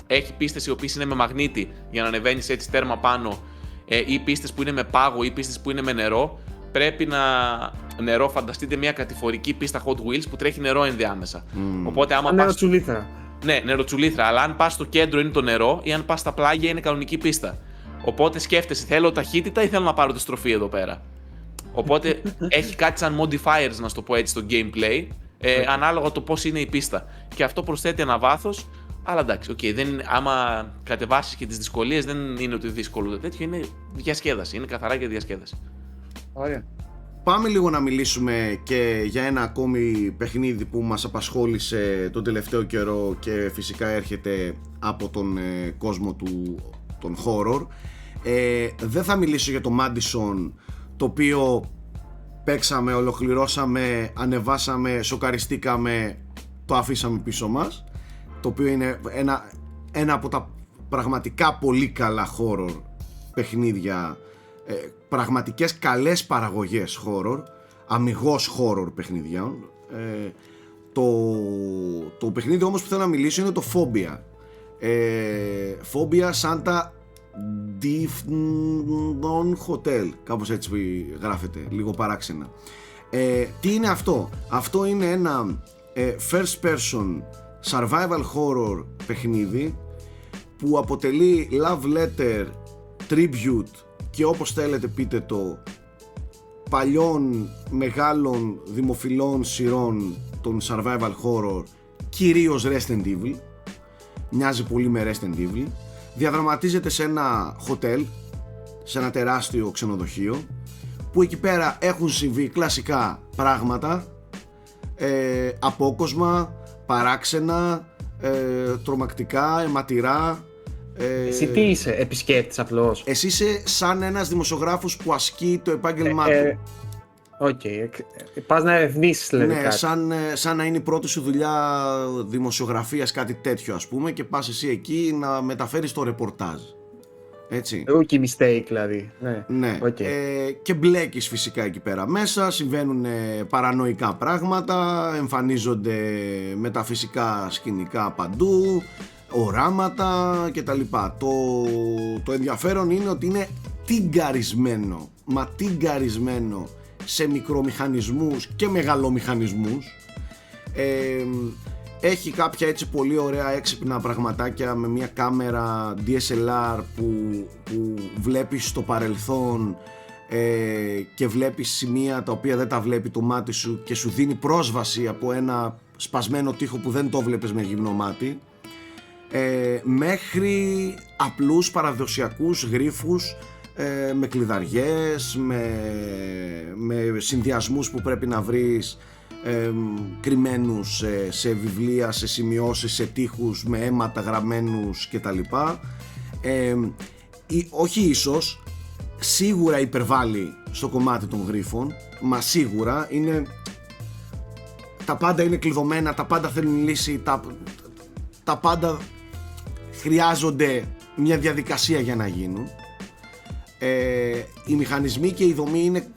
έχει πίστες οι οποίες είναι με μαγνήτη για να ανεβαίνεις έτσι τέρμα πάνω, ε, ή πίστες που είναι με πάγο ή πίστες που είναι με νερό, πρέπει να. Νερό, φανταστείτε μια κατηφορική πίστα Hot Wheels που τρέχει νερό ενδιάμεσα. Οπότε, άμα Αν πας είναι τσουλήθρα. ναι, νεροτσουλήθρα. Αλλά αν πας στο κέντρο είναι το νερό ή αν πας στα πλάγια είναι κανονική πίστα. Οπότε σκέφτεσαι, θέλω ταχύτητα ή θέλω να πάρω τη στροφή εδώ πέρα; Οπότε έχει κάτι σαν modifiers, να σου το πω έτσι, στο gameplay, ε, ανάλογα το πώς είναι η πίστα. Και αυτό προσθέτει ένα βάθος. Αλλά εντάξει, okay, δεν είναι, άμα κατεβάσεις και τις δυσκολίες, δεν είναι ότι δύσκολο το τέτοιο, είναι διασκέδαση. Είναι καθαρά για διασκέδαση. Ωραία. Πάμε λίγο να μιλήσουμε και για ένα ακόμη παιχνίδι που μας απασχόλησε τον τελευταίο καιρό και φυσικά έρχεται από τον ε, κόσμο του των horror. Ε, δεν θα μιλήσω για το Madison το οποίο παίξαμε, ολοκληρώσαμε, ανεβάσαμε, σοκαριστήκαμε, το αφήσαμε πίσω μας το οποίο είναι ένα, ένα από τα πραγματικά πολύ καλά horror παιχνίδια ε, πραγματικές καλές παραγωγές horror αμυγός horror παιχνιδιών. Ε, το, το παιχνίδι όμως που θέλω να μιλήσω είναι το Phobia. Ε, Phobia Santa Difnon Hotel. Κάπως έτσι γράφεται λίγο παράξενα. Ε, τι είναι αυτό; Αυτό είναι ένα ε, first person survival horror παιχνίδι που αποτελεί love letter tribute και όπως θέλετε πείτε το παλιών μεγάλων δημοφιλών σειρών των survival horror κυρίως Resident Evil. Μοιάζει πολύ με Resident Evil διαδραματίζεται σε ένα hotel σε ένα τεράστιο ξενοδοχείο που εκεί πέρα έχουν συμβεί κλασικά πράγματα ε, απόκοσμα, παράξενα, ε, τρομακτικά, αιματηρά ε, Εσύ τι είσαι, επισκέπτης απλώς; εσύ είσαι σαν ένας δημοσιογράφος που ασκεί το επάγγελμά Ε, του. Οκ. ε, Πας να ερευνήσεις δηλαδή ναι, κάτι. σαν, ε, σαν να είναι η πρώτη σου δουλειά δημοσιογραφίας, κάτι τέτοιο ας πούμε και πας εσύ εκεί να μεταφέρεις το ρεπορτάζ. Έτσι. Rookie mistake δηλαδή. Ναι. Ναι, Οκ. ε, και μπλέκεις φυσικά εκεί πέρα μέσα, συμβαίνουν ε, παρανοϊκά πράγματα, εμφανίζονται μεταφυσικά σκηνικά παντού, οράματα κτλ. Το, το ενδιαφέρον είναι ότι είναι τυγκαρισμένο, μα τυγκαρισμένο σε μικρομηχανισμούς και μεγαλομηχανισμούς. Ε, έχει κάποια έτσι πολύ ωραία έξυπνα πραγματάκια με μια κάμερα DSLR που, που βλέπεις στο παρελθόν ε, και βλέπεις σημεία τα οποία δεν τα βλέπει το μάτι σου και σου δίνει πρόσβαση από ένα σπασμένο τοίχο που δεν το βλέπεις με γυμνό μάτι ε, μέχρι απλούς παραδοσιακούς γρίφους ε, με κλειδαριές, με, με συνδυασμούς που πρέπει να βρεις ε, κρυμμένους σε βιβλία, σε σημειώσεις, σε τείχους με αίματα γραμμένους κτλ. Ε, όχι ίσως, σίγουρα υπερβάλλει στο κομμάτι των γρίφων, μα σίγουρα είναι τα πάντα είναι κλειδωμένα, τα πάντα θέλουν λύση, τα, τα πάντα χρειάζονται μια διαδικασία για να γίνουν. Ε, οι μηχανισμοί και η δομή είναι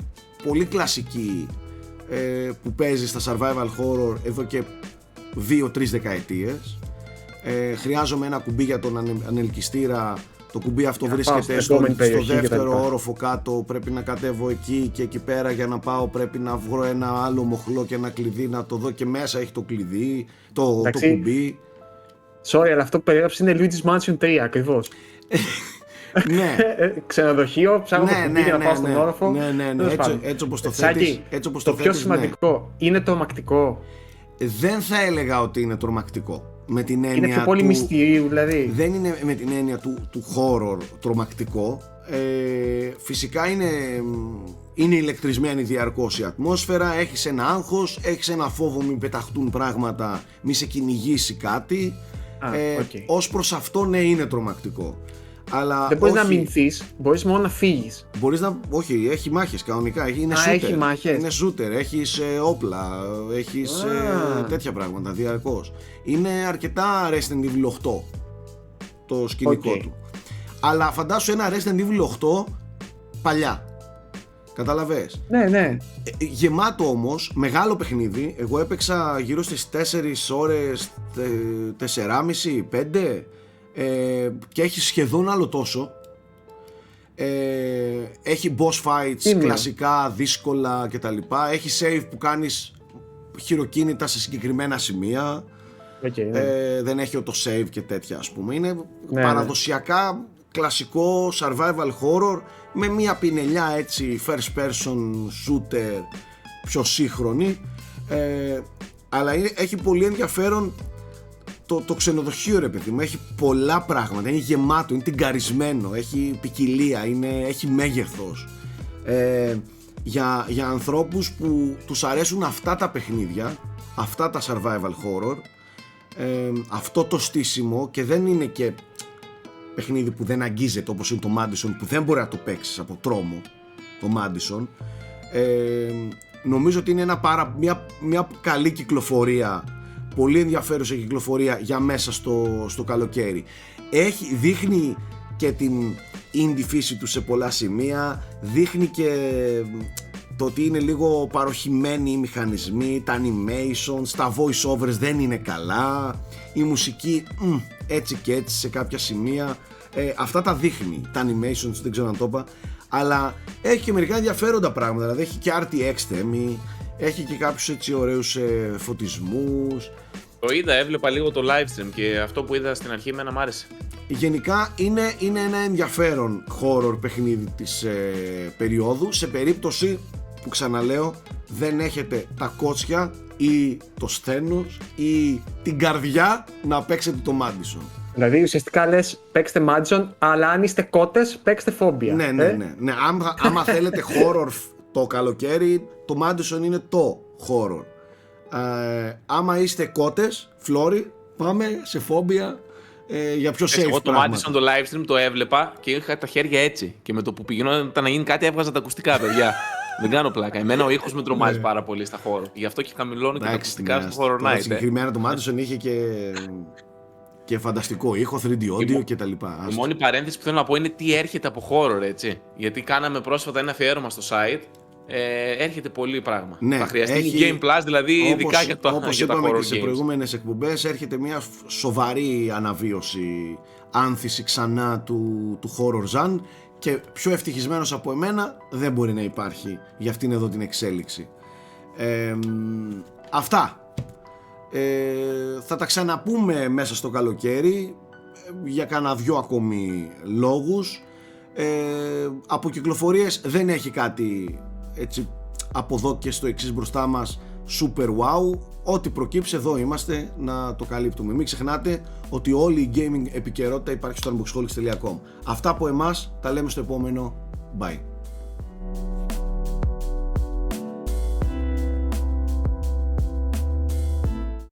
πολύ κλασική ε, που παίζει στα survival horror εδώ και 2-3 δεκαετίες. Ε, χρειάζομαι ένα κουμπί για τον ανελκυστήρα το κουμπί αυτό βρίσκεται στο, στο δεύτερο όροφο κάτω. Πρέπει να κατέβω εκεί και εκεί πέρα για να πάω. Πρέπει να βρω ένα άλλο μοχλό και ένα κλειδί να το δω και μέσα έχει το κλειδί, το, το κουμπί. Sorry, αλλά αυτό που περιέγραψες είναι Luigi's Mansion 3 ακριβώς. ναι. Ε, ξενοδοχείο, ψάχνω ναι, το κουμπί ναι, για να ναι, πάω στον ναι. όροφο. Ναι, ναι, ναι. Έτσι, έτσι όπως το θέτεις. Έτσι όπως το, το πιο σημαντικό, είναι τρομακτικό. Δεν θα έλεγα ότι είναι τρομακτικό με την έννοια είναι πιο πολύ του... μυστηρίου δηλαδή. Δεν είναι με την έννοια του, του horror τρομακτικό. Ε, φυσικά είναι, είναι ηλεκτρισμένη διαρκώς η ατμόσφαιρα, έχεις ένα άγχος, έχεις ένα φόβο μην πεταχτούν πράγματα, μη σε κυνηγήσει κάτι. Α, ε, okay. Ως προς αυτό ναι είναι τρομακτικό. Αλλά δεν μπορείς να μηνθείς, μπορείς μόνο να φύγεις. Μπορείς να. Όχι, έχει μάχες κανονικά. Είναι Α, έχει μάχες. Είναι shooter, έχεις ε, όπλα, έχεις ε, τέτοια πράγματα διαρκώς. Είναι αρκετά Resident Evil 8 το σκηνικό του. Αλλά φαντάσου ένα Resident Evil 8 παλιά. Καταλαβες; Ναι, ναι. Ε, γεμάτο όμως, μεγάλο παιχνίδι. Εγώ έπαιξα γύρω στις 4 ώρες, 4,5, 5 ε, και έχει σχεδόν άλλο τόσο. Ε, έχει boss fights κλασικά, δύσκολα κτλ. Έχει save που κάνεις χειροκίνητα σε συγκεκριμένα σημεία. Okay, ναι. ε, δεν έχει το save και τέτοια ας πούμε. Είναι ναι, παραδοσιακά ναι. κλασικό survival horror με μια πινελιά έτσι first person shooter πιο σύγχρονη. Ε, αλλά είναι, έχει πολύ ενδιαφέρον το, το ξενοδοχείο ρε παιδί μου έχει πολλά πράγματα, είναι γεμάτο, είναι τυγκαρισμένο, έχει ποικιλία, είναι, έχει μέγεθος. Ε, για, για ανθρώπους που τους αρέσουν αυτά τα παιχνίδια, αυτά τα survival horror ε, αυτό το στήσιμο και δεν είναι και παιχνίδι που δεν αγγίζεται όπως είναι το Madison που δεν μπορεί να το παίξεις από τρόμο το Madison. Ε, νομίζω ότι είναι ένα πάρα, μια, μια καλή κυκλοφορία πολύ ενδιαφέρουσα κυκλοφορία για μέσα στο, στο καλοκαίρι. Έχει, δείχνει και την indie φύση του σε πολλά σημεία, δείχνει και το ότι είναι λίγο παροχημένοι οι μηχανισμοί, τα animations, τα voice overs δεν είναι καλά, η μουσική μ, έτσι και έτσι σε κάποια σημεία, ε, αυτά τα δείχνει, τα animations δεν ξέρω να το είπα, αλλά έχει και μερικά ενδιαφέροντα πράγματα, δηλαδή έχει και RTX θέμη, έχει και κάποιους έτσι ωραίους ε, φωτισμούς. Το είδα, έβλεπα λίγο το live stream και αυτό που είδα στην αρχή εμένα μ' άρεσε. Γενικά είναι, είναι ένα ενδιαφέρον horror παιχνίδι της ε, περίοδου σε περίπτωση που ξαναλέω δεν έχετε τα κότσια ή το στένος ή την καρδιά να παίξετε το Madison. Δηλαδή ουσιαστικά λες παίξτε Madison αλλά αν είστε κότες παίξτε φόμπια. Ναι, ναι, ε; ναι. ναι. Άμα, άμα θέλετε horror το καλοκαίρι το Madison είναι το horror. Ε, άμα είστε κότες, φλόρι, πάμε σε φόμπια ε, για πιο safe Εγώ το Madison το live stream το έβλεπα και είχα τα χέρια έτσι και με το που πηγαίνονταν να γίνει κάτι έβγαζα τα ακουστικά παιδιά. Δεν κάνω πλάκα. Εμένα ο ήχος με τρομάζει ναι. πάρα πολύ στα χώρο. Γι' αυτό και χαμηλώνω και τα ακουστικά ναι, στο Horror Night. Ε. Συγκεκριμένα το Madison είχε και και φανταστικό ήχο, 3D audio κτλ. Η μόνη παρένθεση που θέλω να πω είναι τι έρχεται από χώρο, έτσι. Γιατί κάναμε πρόσφατα ένα αφιέρωμα στο site ε, έρχεται πολύ πράγμα. Ναι, θα χρειαστεί έχει, Game Plus, δηλαδή όπως, ειδικά για, το, όπως για είπαμε τα και σε προηγούμενες εκπομπές, έρχεται μια σοβαρή αναβίωση, άνθηση ξανά του, του horror genre και πιο ευτυχισμένος από εμένα δεν μπορεί να υπάρχει για αυτήν εδώ την εξέλιξη. Ε, αυτά. Ε, θα τα ξαναπούμε μέσα στο καλοκαίρι ε, για κανένα δυο ακόμη λόγους. Ε, από κυκλοφορίες δεν έχει κάτι έτσι από εδώ και στο εξής μπροστά μας super wow. Ό,τι προκύψει εδώ είμαστε να το καλύπτουμε. Μην ξεχνάτε ότι όλη η gaming επικαιρότητα υπάρχει στο unboxholics.com αυτά από εμάς τα λέμε στο επόμενο. Bye